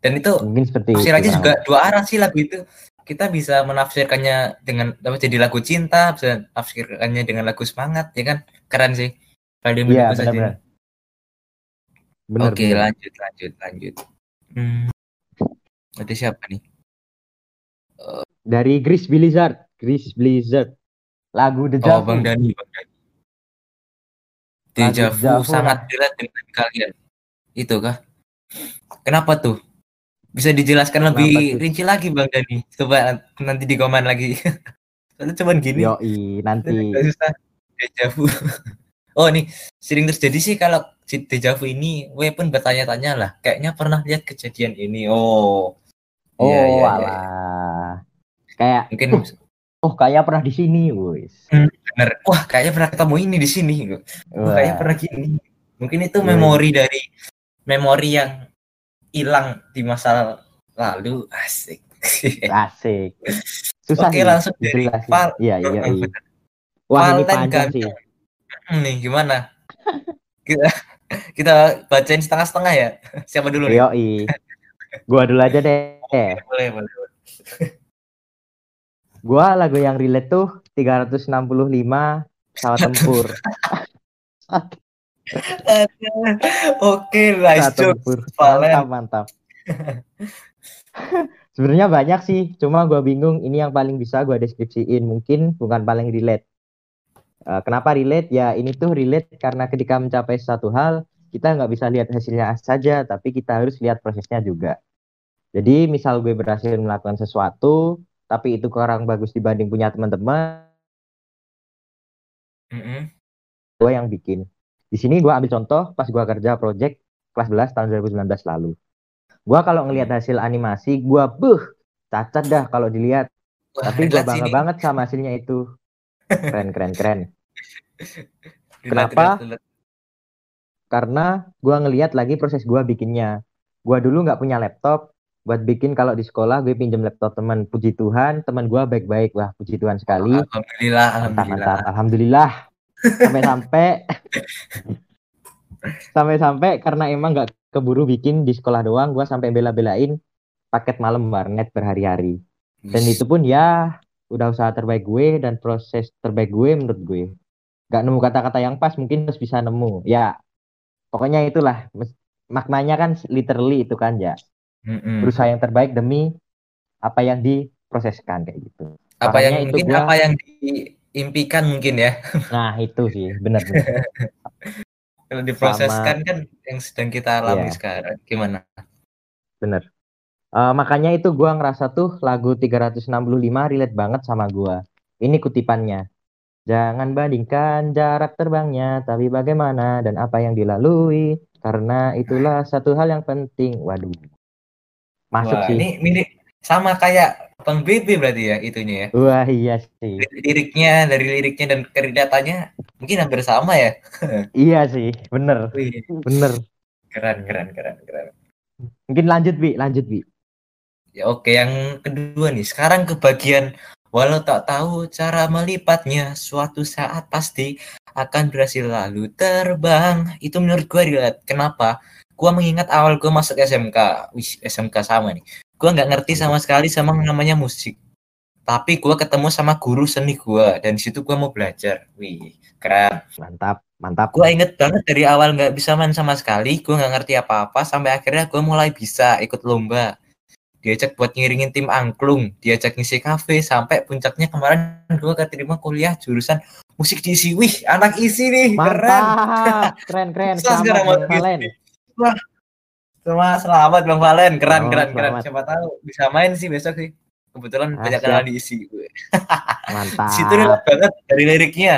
Dan itu mungkin seperti tafsirannya juga dua arah sih lagu itu. Kita bisa menafsirkannya dengan apa jadi lagu cinta, bisa menafsirkannya dengan lagu semangat, ya kan? Keren sih. Kalau iya, benar, benar. Oke, benar. lanjut, lanjut, lanjut. Hmm. Ada siapa nih? Dari Chris Blizzard, Chris Blizzard. Lagu The Oh, Bang Dani, Bang Dani. Deja vu sangat relate dengan kalian. Itu kah? Kenapa tuh? Bisa dijelaskan Kenapa lebih tuh? rinci lagi Bang Dani. Coba nanti di komen lagi. Soalnya cuman gini. Yo, nanti. Susah. Dejavu. oh nih, sering terjadi sih kalau dejavu ini, gue pun bertanya-tanya lah. Kayaknya pernah lihat kejadian ini. Oh, Oh, Iya, iya, iya, alah. iya. Kayak Mungkin oh kayak pernah di sini, wis. Hmm, bener. Wah, kayaknya pernah ketemu ini di sini. Wah, kayaknya Wah, pernah gini. Mungkin itu Iya, memori dari memori yang hilang di masa lalu. Asik. asik. Susah Oke, sih langsung dari dijelasin. Val. Iya, iya, Heeh, iya. Wah, ini panjang sih. ganteng. Hmm, nih gimana? Kita kita bacain setengah-setengah ya. Siapa dulu nih? Yoi. Gua dulu aja deh. Boleh, boleh. Gua lagu yang relate tuh 365 pesawat tempur. Oke, nice. Valen. Mantap, mantap. Sebenarnya banyak sih, cuma gua bingung ini yang paling bisa gua deskripsiin. Mungkin bukan paling relate. Eh, kenapa relate? Ya ini tuh relate karena ketika mencapai satu hal, kita nggak bisa lihat hasilnya saja, tapi kita harus lihat prosesnya juga. Jadi misal gue berhasil melakukan sesuatu, tapi itu kurang bagus dibanding punya teman-teman, Mm-mm. gue yang bikin. Di sini gue ambil contoh pas gue kerja project kelas 11 tahun 2019 lalu. Gue kalau ngelihat hasil animasi, gue buh, cacat dah kalau dilihat. Wah, Tapi gue bangga sini. banget sama hasilnya itu. Keren, keren, keren. Kenapa? Karena gue ngelihat lagi proses gue bikinnya. Gue dulu nggak punya laptop, buat bikin kalau di sekolah gue pinjam laptop teman. Puji Tuhan, teman gue baik-baik. Wah, puji Tuhan sekali. Alhamdulillah, Mantap, alhamdulillah. mantap. Alhamdulillah. Sampai-sampai sampai-sampai karena emang nggak keburu bikin di sekolah doang, gue sampai bela-belain paket malam warnet berhari-hari. Dan itu pun ya udah usaha terbaik gue dan proses terbaik gue menurut gue. Gak nemu kata-kata yang pas, mungkin harus bisa nemu. Ya, pokoknya itulah. Maknanya kan literally itu kan ya. Mm-mm. Berusaha yang terbaik demi apa yang diproseskan kayak gitu. apa yang Makanya itu mungkin gua- apa yang diimpikan mungkin ya Nah, itu sih, benar-benar. kalau diproseskan Sama- kan yang sedang kita alami Iya. sekarang gimana Bener. Eh, makanya itu gua ngerasa tuh lagu 365 relate banget sama gua. Ini kutipannya. Jangan bandingkan jarak terbangnya, tapi bagaimana dan apa yang dilalui. Karena itulah satu hal yang penting. Waduh. Masuk Wah, sih. ini mirip sama kayak Bang BB berarti ya itunya ya Wah, iya sih. liriknya dari liriknya dan keridatannya mungkin hampir sama ya Iya sih, bener. Wih, Bener. keren keren keren keren Mungkin lanjut, Bi. Lanjut, Bi. ya oke yang kedua nih sekarang ke bagian walau tak tahu cara melipatnya suatu saat pasti akan berhasil lalu terbang itu menurut gue relate kenapa gue mengingat awal gue masuk SMK wih SMK sama nih. Gue nggak ngerti sama sekali sama namanya musik. Tapi gue ketemu sama guru seni gue dan di situ gue mau belajar. Wih keren. Mantap, mantap. gue inget banget dari awal nggak bisa main sama sekali gue nggak ngerti apa-apa sampai akhirnya gue mulai bisa ikut lomba. Diajak buat ngiringin tim angklung diajak ngisi kafe sampai puncaknya kemarin gue keterima kuliah jurusan musik diisi wih anak isi nih keren. Mantap. Keren, keren. Susah Selamat, sekarang Valen. Sama selamat Bang Valen. Keren Selamat, keren keren. siapa tahu bisa main sih besok sih. Kebetulan Ah, banyak kenalan diisi. Mantap. situ relate banget dari liriknya.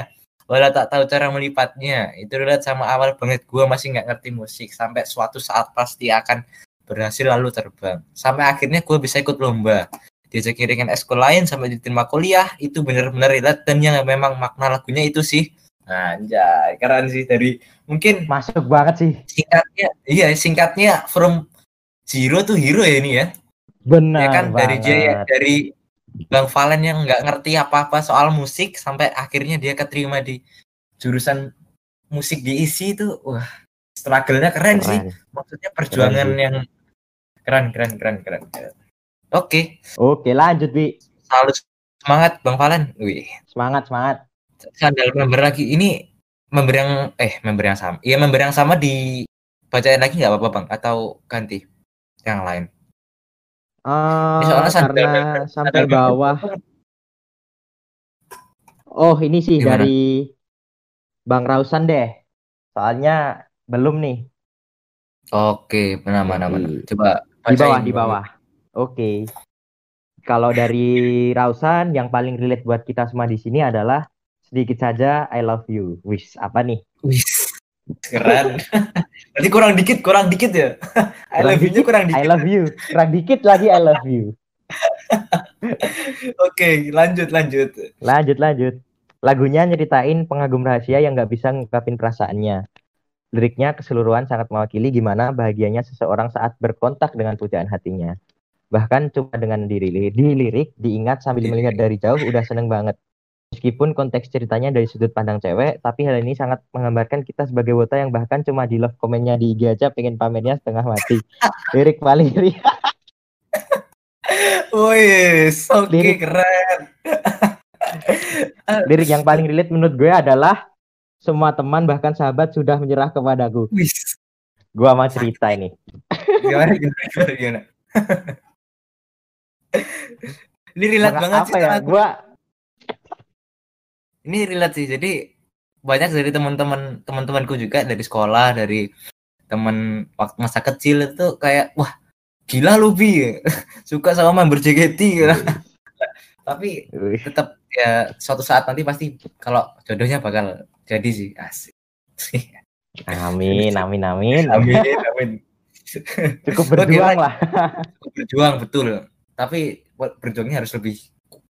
Walau tak tahu cara melipatnya. Itu relate sama awal banget. Gue masih nggak ngerti musik. Sampai suatu saat pasti akan berhasil lalu terbang. Sampai akhirnya gue bisa ikut lomba. Diajak ngiringin ekskul lain sampai diterima kuliah. Itu benar-benar relate dan yang memang makna lagunya itu sih. Anjay keren sih dari mungkin Masuk banget sih. singkatnya iya singkatnya from zero to hero ya ini ya Benar ya kan dari banget. Jaya dari Bang Valen yang nggak ngerti apa-apa soal musik sampai akhirnya dia keterima di jurusan musik diisi itu wah struggle-nya keren, sih Keren. maksudnya perjuangan sih. yang keren keren keren keren, keren. oke Oke, lanjut, Bi. selalu semangat Bang Valen wih Semangat, semangat. sandal member lagi ini member yang eh member yang sama iya member yang sama dibacain lagi nggak apa-apa Bang atau ganti yang lain soalnya sandal karena member- sampai member- bawah. Oh, ini sih Gimana? dari Bang Rausan deh. Soalnya belum nih. Oke, mana mana mana. Coba Di bawah, bacain, di bawah. Oke. Kalau dari Rausan yang paling relate buat kita semua di sini adalah sedikit saja I love you. Wis, apa nih? Wih, Keren. Berarti kurang dikit, kurang dikit ya. I love you kurang dikit. I love you. Kurang dikit lagi I love you. Oke, lanjut lanjut. Lanjut lanjut. Lagunya nyeritain pengagum rahasia yang nggak bisa ngungkapin perasaannya. Liriknya keseluruhan sangat mewakili gimana bahagianya seseorang saat berkontak dengan pujaan hatinya. Bahkan cuma dengan diri dilirik, diingat sambil melihat dari jauh udah seneng banget. Meskipun konteks ceritanya dari sudut pandang cewek, tapi hal ini sangat menggambarkan kita sebagai wota yang bahkan cuma di love komennya di IG aja pengen pamernya setengah mati. Lirik paling lirik. Wih, oke okay, keren. Lirik yang paling relate menurut gue adalah semua teman bahkan sahabat sudah menyerah kepadaku. Wis. Gua mau cerita ini. Gimana gimana gimana. ini relate Maka banget apa sih ya? Gua ini relate sih. Jadi banyak dari teman-teman teman-temanku juga dari sekolah, dari teman waktu masa kecil itu kayak wah gila lu bi. Suka sama member JKT gitu. tapi tetap ya suatu saat nanti pasti kalau jodohnya bakal jadi sih. Asik. Amin amin amin. Amin amin. Cukup berjuang lah. Cukup berjuang betul. Tapi berjuangnya harus lebih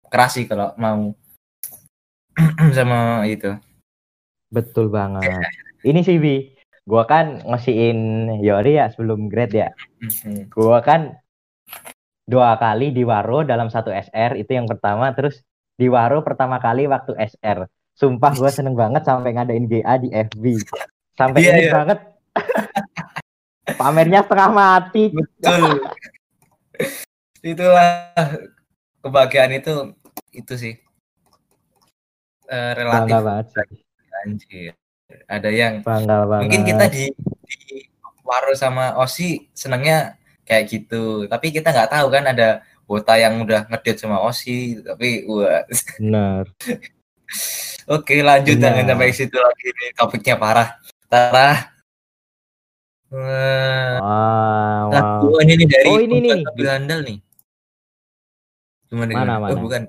keras sih kalau mau sama itu. Betul banget. Ini sih Bi, gua kan ngasihin Yori ya sebelum grade ya. Mm-hmm. Gua kan dua kali di Waro dalam satu SR itu yang pertama terus di Waro pertama kali waktu SR. Sumpah gue seneng banget sampai ngadain GA di FB. Sampai yeah, yeah. banget. Pamernya setengah mati. Betul. Itulah kebahagiaan itu itu sih uh, relatif bangga banget sih. Anjir. Ada yang bangga banget. mungkin kita di, di Waro sama Osi senangnya kayak gitu. Tapi kita nggak tahu kan ada Wota yang udah ngedate sama Osi, tapi wah. Benar. Oke, lanjut jangan sampai situ lagi nih topiknya parah. Tara. Wah, wow, wow. ini nih dari oh, ini nih. Nih. Gimana, mana, mana? Oh, bukan.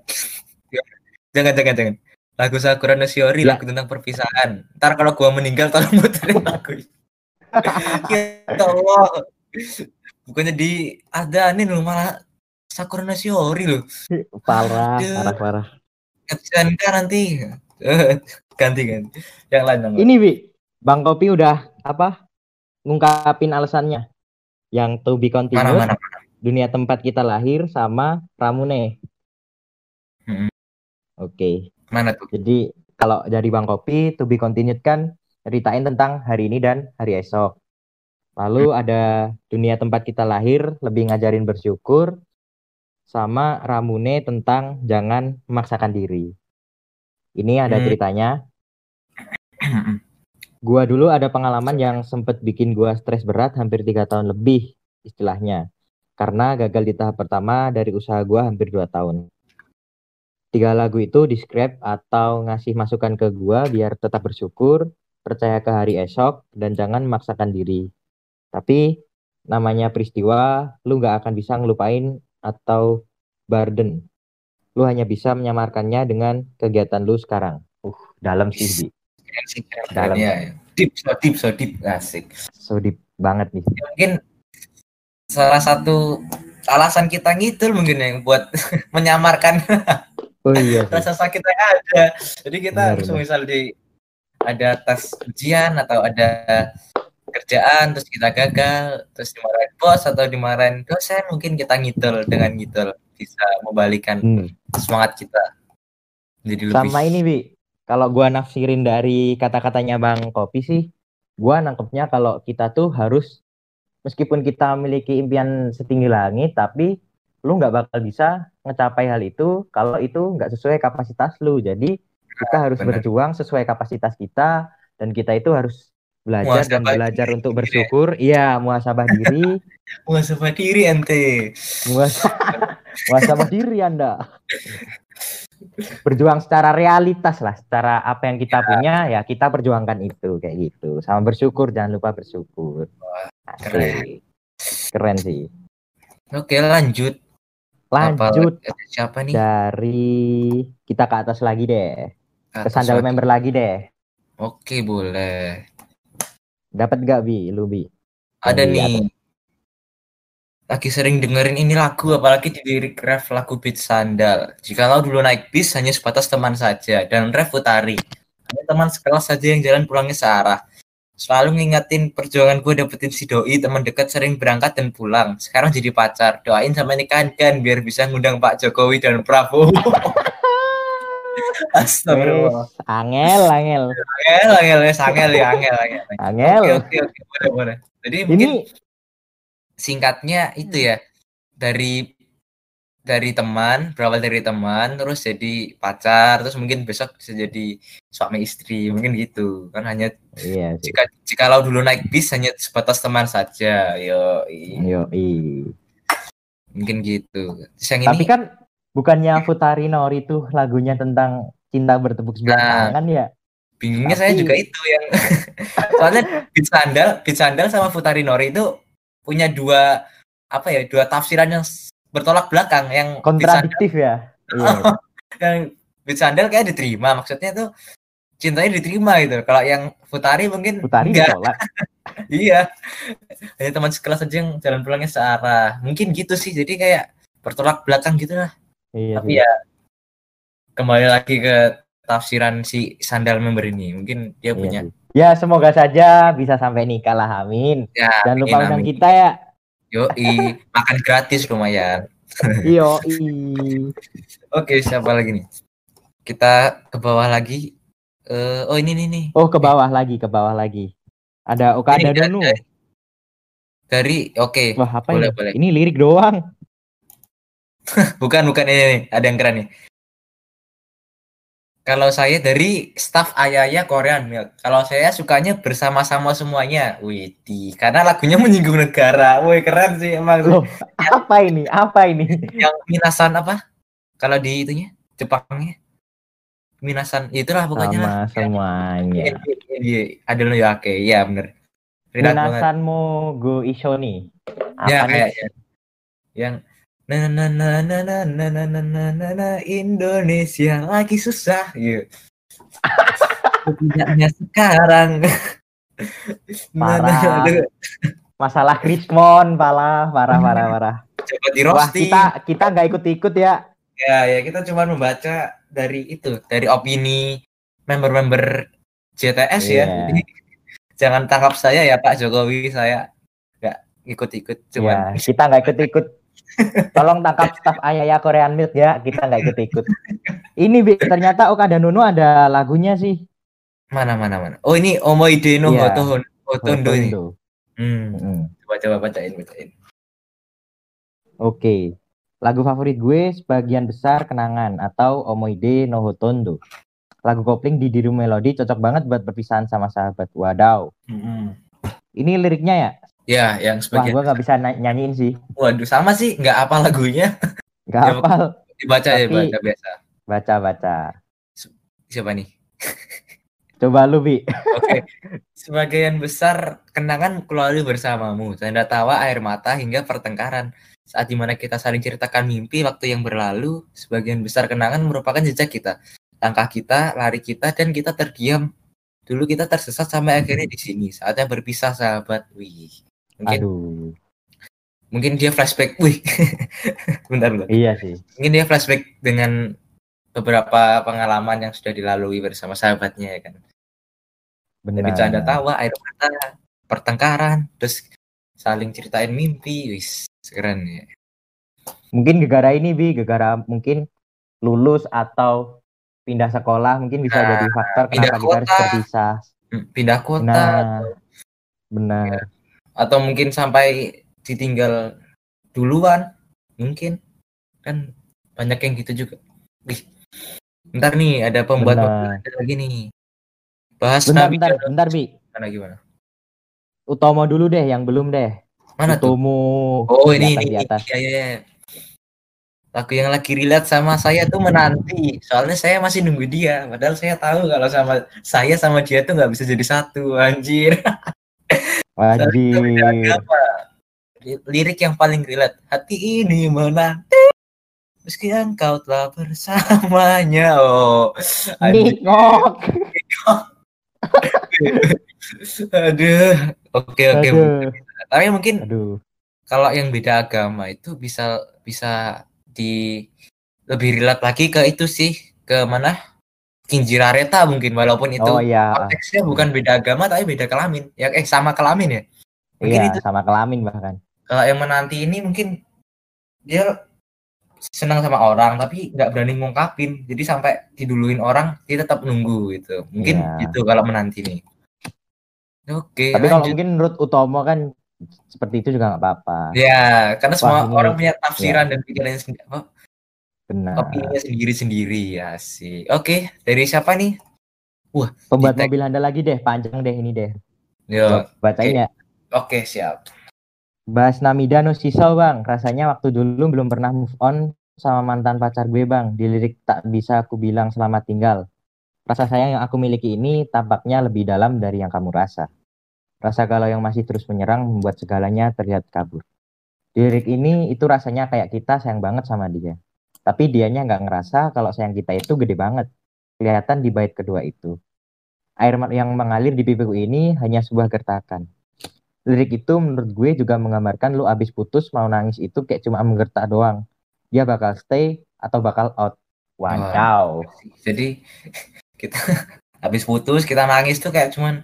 jangan, jangan, jangan lagu Sakura no Shiori ya. lagu tentang perpisahan. Ntar kalau gua meninggal tolong muterin lagu ya Allah. Bukannya di ada nih loh malah Sakura no Shiori loh. Parah parah parah. Kasihan kan nanti. Ganti ganti. Yang lain yang ini bi. Bang kopi udah apa ngungkapin alasannya. Yang to be continued mana, mana, mana. dunia tempat kita lahir sama Ramune. Hmm. oke. okay. Mana tuh? Jadi kalau dari Bang Kopi to be continued kan ceritain tentang hari ini dan hari esok. Lalu hmm. ada dunia tempat kita lahir lebih ngajarin bersyukur sama Ramune tentang jangan memaksakan diri. Ini ada hmm. ceritanya. gua dulu ada pengalaman yang sempet bikin gua stres berat hampir tiga tahun lebih istilahnya. Karena gagal di tahap pertama dari usaha gua hampir dua tahun tiga lagu itu describe atau ngasih masukan ke gua biar tetap bersyukur, percaya ke hari esok, dan jangan memaksakan diri. Tapi namanya peristiwa, lu gak akan bisa ngelupain atau burden. Lu hanya bisa menyamarkannya dengan kegiatan lu sekarang. Uh, dalam sih, Bi. Dalam. Ya, deep, so deep, so deep. Asik. So deep banget nih. Ya, mungkin salah satu alasan kita ngidul mungkin yang buat menyamarkan Oh iya. Rasa sakitnya ada. Jadi kita benar, harus misal di ada tes ujian atau ada kerjaan terus kita gagal terus dimarahin bos atau dimarahin dosen mungkin kita ngidol dengan ngidol bisa membalikan hmm. semangat kita jadi lebih sama ini bi kalau gua nafsirin dari kata-katanya bang kopi sih gua nangkepnya kalau kita tuh harus meskipun kita memiliki impian setinggi langit tapi lu nggak bakal bisa ngecapai hal itu kalau itu nggak sesuai kapasitas lu. Jadi kita ah, harus Bener. berjuang sesuai kapasitas kita dan kita itu harus belajar muasabah dan belajar diri, untuk bersyukur. Iya, muasabah diri. muasabah diri ente. muasabah diri Anda. Berjuang secara realitas lah, secara apa yang kita ya. punya ya kita perjuangkan itu kayak gitu. Sama bersyukur, jangan lupa bersyukur. Wah, keren. Keren sih. Oke, lanjut. Lanjut Apa, siapa nih? Dari kita ke atas lagi deh. Ke, sandal member lagi deh. Oke, boleh. Dapat gak Bi, lu Bi? Ada Dari nih. Lagi sering dengerin ini lagu, apalagi di lirik ref lagu Beat Sandal. Jikalau dulu naik bis hanya sebatas teman saja, dan ref Utari. Hanya teman sekelas saja yang jalan pulangnya searah. Selalu ngingetin perjuangan gue dapetin si doi, teman dekat sering berangkat dan pulang. Sekarang jadi pacar, doain sama nikahan kan, biar bisa ngundang Pak Jokowi dan Prabowo. Astagfirullah. Angel, angel. Angel, angel, angel ya, angel, angel. Angel. Oke, oke, oke, boleh, boleh. Jadi Ini mungkin singkatnya itu ya dari dari teman berawal dari teman terus jadi pacar terus mungkin besok bisa jadi suami istri mungkin gitu kan hanya iya sih. jika jikalau dulu naik bis hanya sebatas teman saja yo Yo, mungkin gitu terus yang Tapi ini kan bukannya Futari Nori tuh lagunya tentang cinta bertepuk sebelah Nah. tangan ya? bingungnya saya tapi- juga itu yang soalnya Beat Sandal Beat Sandal sama Futari Nori itu punya dua apa ya dua tafsiran yang bertolak belakang yang Kontradiktif ya? Iya. yang Beat Sandal kayak diterima maksudnya tuh cintanya diterima gitu kalau yang Futari mungkin Futari enggak iya hanya teman sekelas aja yang jalan pulangnya searah mungkin gitu sih jadi kayak bertolak belakang gitu lah Iya tapi sih. ya kembali lagi ke tafsiran si Sandal member ini mungkin dia Iya punya sih. Ya semoga saja bisa sampai nikah lah, amin. ya Jangan lupa undang kita ya. Yoi, makan gratis lumayan Iyo, oke siapa lagi nih kita ke bawah lagi Eh, oh ini nih nih Oh ke bawah lagi, ke bawah lagi. Ada Okada Ini dari- Nunu. dari- dari oke Wah apa boleh, ini? boleh. Ini lirik doang. Bukan, bukan ini, nih. ada yang keren nih. Kalau saya dari staff Ayaya Korean Milk. Kalau saya sukanya bersama-sama semuanya. Wih, di karena lagunya menyinggung negara. Wih, keren sih emang. Loh, apa ini? Apa ini? Yang minasan apa? Kalau di itunya Jepangnya minasan itulah pokoknya lah. Sama semuanya. Iya, ada lo ya oke, iya bener. Minasanmu go isho nih. Ya Apa nih? kayaknya. Yang na na na na na na na na na na na Indonesia lagi susah gitu. Setidaknya sekarang. Parah. Masalah Richmond, parah, parah, parah, parah. coba di Wah, kita kita nggak ikut-ikut ya. Ya, ya kita cuma membaca dari itu, dari opini member-member JTS ya. Iya. Jadi, jangan tangkap saya ya Pak Jokowi, saya nggak ikut-ikut Ya, cuman kita nggak ikut-ikut. Tolong tangkap staff Ayaya Korean Milk ya, kita nggak ikut-ikut. Ini Bi, ternyata Okada Nunu ada lagunya sih. mana mana mana. Oh ini Omoide no. Hotohon Hotondo ini. Hmm. Coba coba bacain bacain. Oke. Lagu favorit gue sebagian besar kenangan atau Omoide no Hotondo. Lagu kopling di Diru Melodi cocok banget buat perpisahan sama sahabat. Wadaw. Mm-mm. Ini liriknya ya? Ya, yang Wah, sebagian. gue nggak bisa nyanyiin sih. Waduh, sama sih, nggak apa lagunya. Nggak Ya, hafal. Dibaca ya, Tapi- baca biasa. Baca-baca. Siapa nih? Coba lu, Bi. Oke. Sebagian besar kenangan keluarga bersamamu, tanda tawa, air mata hingga pertengkaran. Saat di mana kita saling ceritakan mimpi waktu yang berlalu, sebagian besar kenangan merupakan jejak kita. Langkah kita, lari kita, dan kita terdiam. Dulu kita tersesat sampai akhirnya di sini. Saatnya berpisah, sahabat. Wih. Mungkin Aduh. mungkin dia flashback. Wih. bentar, bentar. Iya sih. Mungkin dia flashback dengan beberapa pengalaman yang sudah dilalui bersama sahabatnya ya kan. Benar. Dari canda tawa, air mata, pertengkaran, terus saling ceritain mimpi, wis keren ya. Mungkin gegara ini, Bi, gegara mungkin lulus atau pindah sekolah mungkin bisa Nah, jadi faktor pindah kenapa kita harus kota. berpisah. Hmm, Pindah kota Nah, benar. Atau mungkin sampai ditinggal duluan, mungkin kan banyak yang gitu juga. Wih, ntar nih ada pembuat lagi nih. Bahas Bentar, Nabi bentar, bentar, Bi. Gimana gimana? Utomo dulu deh, yang belum deh. Mana tuh? Utomo. Oh di ini ini iya iya. iya. Lagu yang lagi relate sama saya tuh menanti. Soalnya saya masih nunggu dia. Padahal saya tahu kalau sama saya sama dia tuh nggak bisa jadi satu. Anjir. Wajib. Lirik yang paling relate. Hati ini menanti. Meski engkau telah bersamanya. Oh. Nikok. Aduh, oke oke. Tapi mungkin Aduh. kalau yang beda agama itu bisa bisa di lebih relate lagi ke itu sih ke mana Kinjirareta mungkin walaupun itu Oh iya. konteksnya bukan beda agama tapi beda kelamin ya eh sama kelamin ya mungkin Iya, itu sama kelamin bahkan. kalau yang menanti ini mungkin dia senang sama orang tapi nggak berani ngungkapin jadi sampai diduluin orang dia tetap nunggu gitu mungkin Iya. gitu kalau menanti nih oke Tapi kalau lanjut. mungkin menurut Utomo kan seperti itu juga nggak apa-apa. ya karena semua ini- orang punya tafsiran dan pikirannya sendiri apa Benar. opininya sendiri-sendiri ya sih oke dari siapa nih Pembuat di tag. mobil Anda lagi deh, panjang deh ini deh. Yo, Bacain ya. oke siap Bahas Namida no Sisau bang, rasanya waktu dulu belum pernah move on sama mantan pacar gue bang. Di lirik tak bisa aku bilang selamat tinggal. Rasa sayang yang aku miliki ini tampaknya lebih dalam dari yang kamu rasa. Rasa galau yang masih terus menyerang membuat segalanya terlihat kabur. Di lirik ini itu rasanya kayak kita sayang banget sama dia. Tapi dianya nggak ngerasa kalau sayang kita itu gede banget. Kelihatan di bait kedua itu. Air yang mengalir di pipiku ini hanya sebuah gertakan. Lirik itu menurut gue juga menggambarkan lu abis putus mau nangis itu kayak cuma menggertak doang. Dia bakal stay atau bakal out. Wow. jadi kita habis putus kita nangis tuh kayak cuman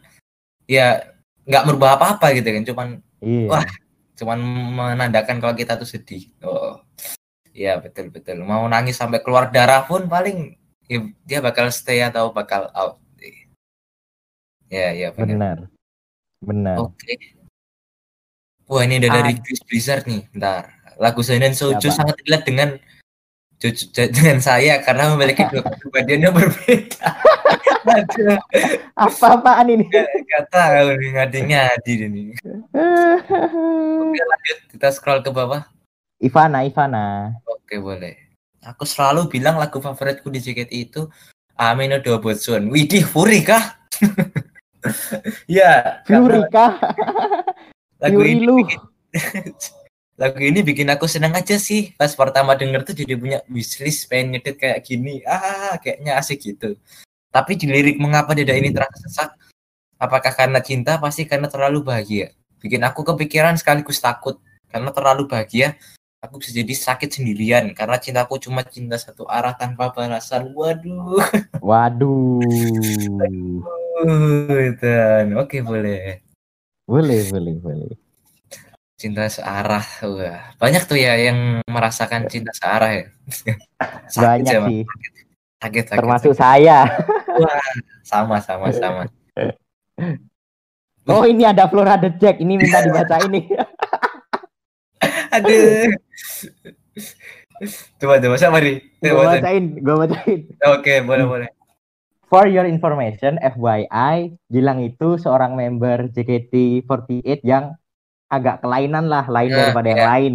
ya nggak merubah apa-apa gitu kan cuman Iya. Wah. cuman menandakan kalau kita tuh sedih oh iya betul betul. Mau nangis sampai keluar darah pun paling ya, dia bakal stay atau bakal out. Ya ya benar. Benar. Benar. oke. Wah ini udah dari Ad- Chris Blizzard nih bentar. Lagu Seinen Soju sangat relate dengan dengan saya karena memiliki dua kepribadian yang berbeda. Apa-apaan ini? nggak tahu nih ngadi-ngadi ini. Oke, lanjut. Kita scroll ke bawah Ivana, Ivana. Oke boleh. Aku selalu bilang lagu favoritku di JKT itu Amino do Botsun. Widih, Furi kah? ya, Fury karena kah? lagu Fury ini bikin, lagu ini bikin aku senang aja sih. Pas pertama denger tuh jadi punya wishlist pengen ngedit kayak gini. Ah, kayaknya asik gitu. Tapi di lirik mengapa dada ini terasa sesak? Apakah karena cinta? Pasti karena terlalu bahagia. Bikin aku kepikiran sekaligus takut. Karena terlalu bahagia, aku bisa jadi sakit sendirian karena cintaku cuma cinta satu arah tanpa balasan. Waduh. Waduh. Dan oke boleh. Boleh, boleh, boleh. Cinta searah. Wah, banyak tuh ya yang merasakan cinta searah ya. Sakit Banyak ya, Bang. sih. Sakit, sakit. Termasuk saya. sama sama sama. Oh, ini ada Flora the Jack. Ini minta dibaca ini. Aduh. Coba coba siapa nih? Gue bacain, gue bacain. Oke, boleh boleh. For your information, FYI, Gilang itu seorang member JKT48 yang agak kelainan lah, lain Ya, daripada yang ya. lain.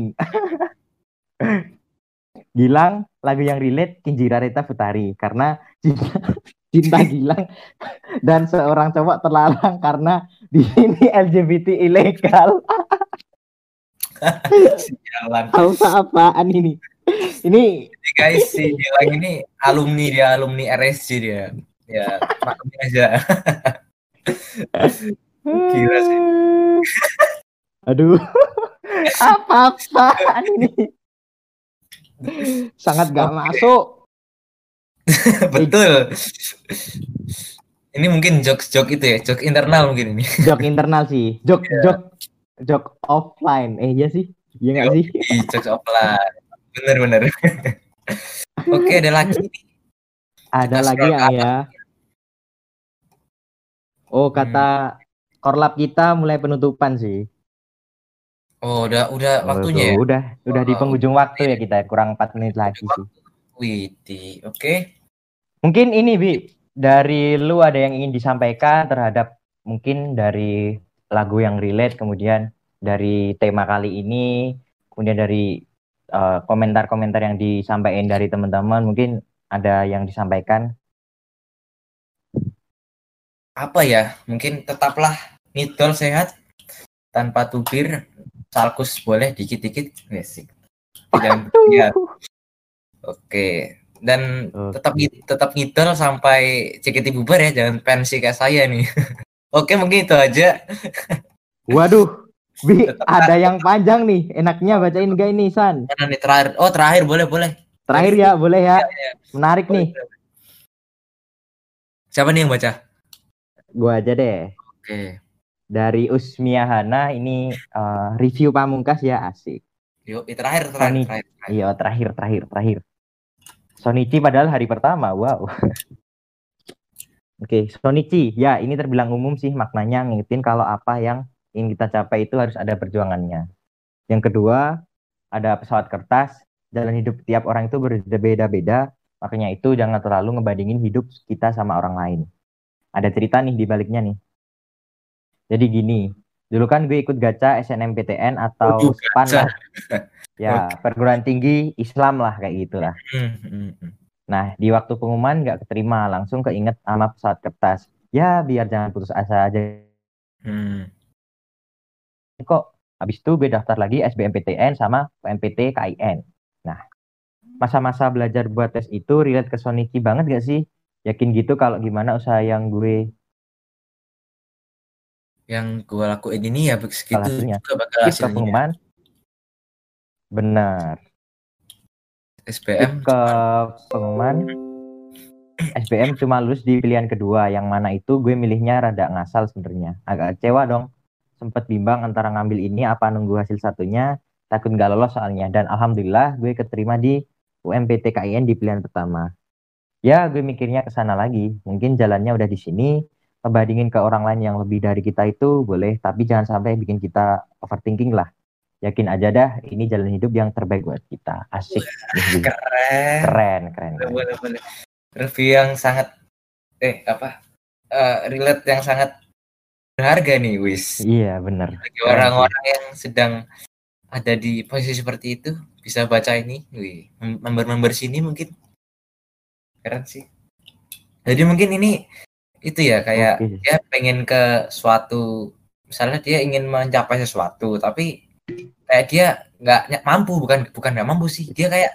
Gilang, lagu yang relate Kinjira Reta Futari karena cinta, cinta Gilang dan seorang cowok terlarang karena di sini LGBT ilegal. Sialan. Apa-apaan ini? Ini Jadi guys, si Gilang ini alumni dia, alumni RSC dia. Ya, maklumin aja. Gila sih. Aduh. Apa-apaan ini? Sangat gak Oke. masuk. Betul. Ini mungkin jokes-jokes itu ya, joke internal mungkin ini. Jok internal sih. Jok Iya. jok jok offline. Eh iya sih. Iya nggak sih? Ih, jokes offline. Bener bener. Oke, ada lagi. Ada Kita lagi ya, ya. Oh kata korlap kita mulai penutupan sih. Oh, udah udah waktunya ya. Tuh, Udah udah di Oh. penghujung waktu ya kita. Kurang 4 menit lagi sih. Widi, oke. Mungkin ini Bi dari lu ada yang ingin disampaikan terhadap mungkin dari lagu yang relate kemudian dari tema kali ini kemudian dari eh, komentar-komentar yang disampaikan dari teman-teman mungkin ada yang disampaikan Apa ya? Mungkin tetaplah ngidol sehat tanpa tubir. Salkus boleh dikit-dikit. Yes. Jangan ya. Oke. Dan tetap tetap ngidol sampai JKT bubar ya, jangan pensi kayak saya nih. Oke, mungkin itu aja. Waduh, Bi, ada yang panjang nih. Enaknya bacain gak ini, San? Nih terakhir? Oh, terakhir boleh, boleh. Terakhir ya, boleh ya. Iya, iya. Menarik Boleh, nih. Siapa nih yang baca? Gua aja deh. Oke. Dari Usmia Hana ini eh, review pamungkas ya asik. Yuk, ini terakhir, terakhir. terakhir. Iya, terakhir, terakhir, terakhir. Sonichi padahal hari pertama, wow. Oke, Sonichi, ya ini terbilang umum sih maknanya ngingetin kalau apa yang ingin kita capai itu harus ada perjuangannya. Yang kedua, ada pesawat kertas, jalan hidup tiap orang itu berbeda-beda, makanya itu jangan terlalu ngebandingin hidup kita sama orang lain. Ada cerita nih di baliknya nih. Jadi gini, dulu kan gue ikut gacha SNMPTN atau Waduh, SPAN lah. Ya, perguruan tinggi Islam lah kayak gitulah. Hmm. Nah, di waktu pengumuman nggak keterima, langsung keinget sama pesawat kertas. Ya, biar jangan putus asa aja. Hmm. Kok habis itu gue daftar lagi SBMPTN sama PMPT KIN. Nah, masa-masa belajar buat tes itu relate ke Sonichi banget gak sih? Yakin gitu kalau gimana usaha yang gue Yang gue lakuin ini ya begitu juga bakal hasilnya. pengumuman? Benar. SPM Skip ke pengumuman. SBM cuma lulus di pilihan kedua, yang mana itu gue milihnya rada ngasal sebenarnya. Agak kecewa dong. Sempet bimbang antara ngambil ini apa nunggu hasil satunya, takut nggak lolos soalnya. Dan alhamdulillah gue keterima di UMPT KIN di pilihan pertama. Ya, gue mikirnya ke sana lagi. Mungkin jalannya udah di sini, ngebandingin ke orang lain yang lebih dari kita itu boleh, tapi jangan sampai bikin kita overthinking lah. Yakin aja dah, ini jalan hidup yang terbaik buat kita. Asik. keren. Keren, keren. Keren. Review yang sangat eh apa? eh, relate yang sangat berharga nih, Wis. Iya, bener. Bagi orang-orang yang sedang ada di posisi seperti itu bisa baca ini, wih, mem- member-member sini mungkin keren sih. Jadi mungkin ini itu ya kayak Oke. dia pengen ke suatu misalnya dia ingin mencapai sesuatu tapi kayak dia nggak mampu bukan bukan nggak mampu sih. Dia kayak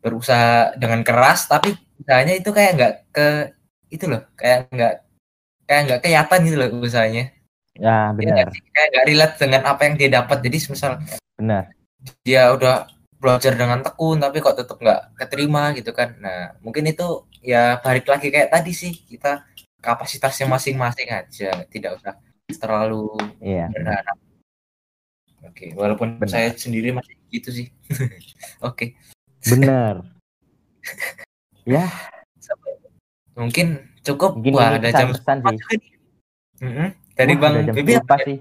berusaha dengan keras tapi usahanya itu kayak nggak ke itu loh kayak nggak kayak nggak kelihatan gitu loh usahanya. Ya, Iya benar, kayak nggak relate dengan apa yang dia dapat. Jadi misal benar. dia udah belajar dengan tekun tapi kok tetap nggak keterima gitu kan. Nah mungkin itu ya balik lagi kayak tadi sih kita kapasitasnya masing-masing aja. Tidak usah terlalu Iya, benar. berharap oke walaupun Benar. saya sendiri masih gitu sih oke Benar. ya, mungkin cukup mungkin wah ada jam sih. nih. Mm-mm. dari Wah, bang Bibi apa sih.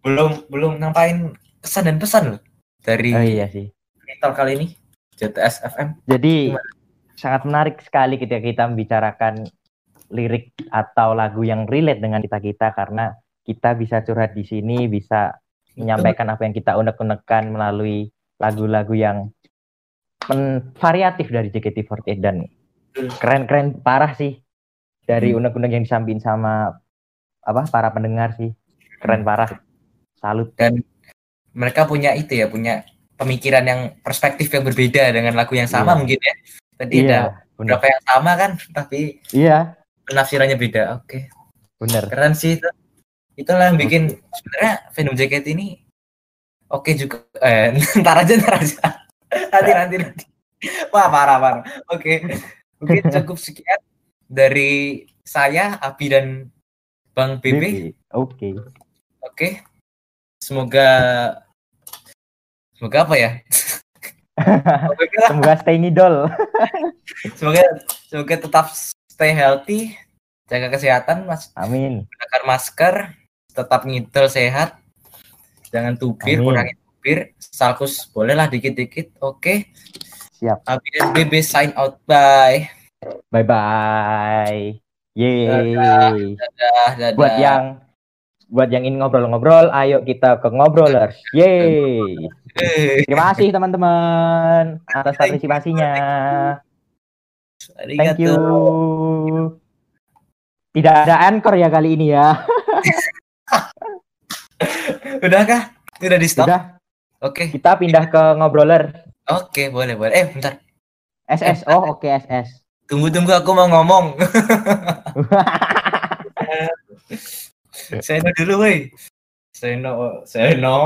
belum belum ngapain kesan dan pesan loh dari Oh iya sih. Talk kali ini JTS FM Jadi Gimana? sangat menarik sekali ketika kita membicarakan lirik atau lagu yang relate dengan kita-kita karena kita bisa curhat di sini, bisa menyampaikan apa yang kita unek-unekan melalui lagu-lagu yang men- variatif dari JKT48 dan keren-keren parah sih. Dari Hmm. unek-unek yang disampaikan sama apa para pendengar sih. Keren Hmm. parah. Salut. Dan mereka punya itu ya punya pemikiran yang perspektif yang berbeda dengan lagu yang sama Iya. mungkin ya. Tadi ada iya beberapa yang sama kan tapi iya. penafsirannya beda oke. Bener keren sih itu itulah yang bikin sebenarnya Venom Jacket ini oke juga. Eh ntar aja ntar aja. Nanti nanti nanti. Wah parah parah. Oke. Mungkin cukup sekian dari saya Abi dan Bang BB oke. Oke. Semoga semoga apa ya? semoga, semoga stay ngidol. Semoga semoga tetap stay healthy, jaga kesehatan, mas, amin. Gunakan masker, tetap ngidol sehat, jangan tubir, Amin. kurangi tubir, salkus bolehlah dikit-dikit. Oke. siap. Abi dan BB sign out. Bye. bye bye yeay. Dadah, dadah. buat yang buat yang ingin ngobrol-ngobrol ayo kita ke ngobrolers. Yeay. Eh, terima kasih teman-teman atas partisipasinya. Thank you. tidak ada anchor ya kali ini ya Udah kah? Udah di stop? sudah Oke. kita pindah ke ngobroler Oke, boleh, boleh. Eh, bentar. SS oh oke SS Tunggu, tunggu. Aku mau ngomong. Seno dulu, woi. Seno, Seno.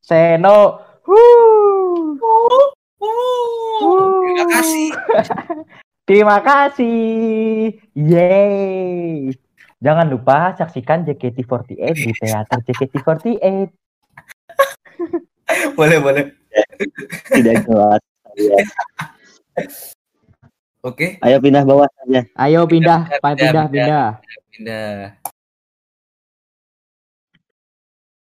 Seno. Huh. Terima kasih. Terima kasih. Yeay. Jangan lupa saksikan JKT48 di teater JKT48. Boleh, boleh. Tidak jelas. Oke, Ayo pindah bawah saja. Ayo pindah, Pindah, pindah, pindah, pindah. pindah.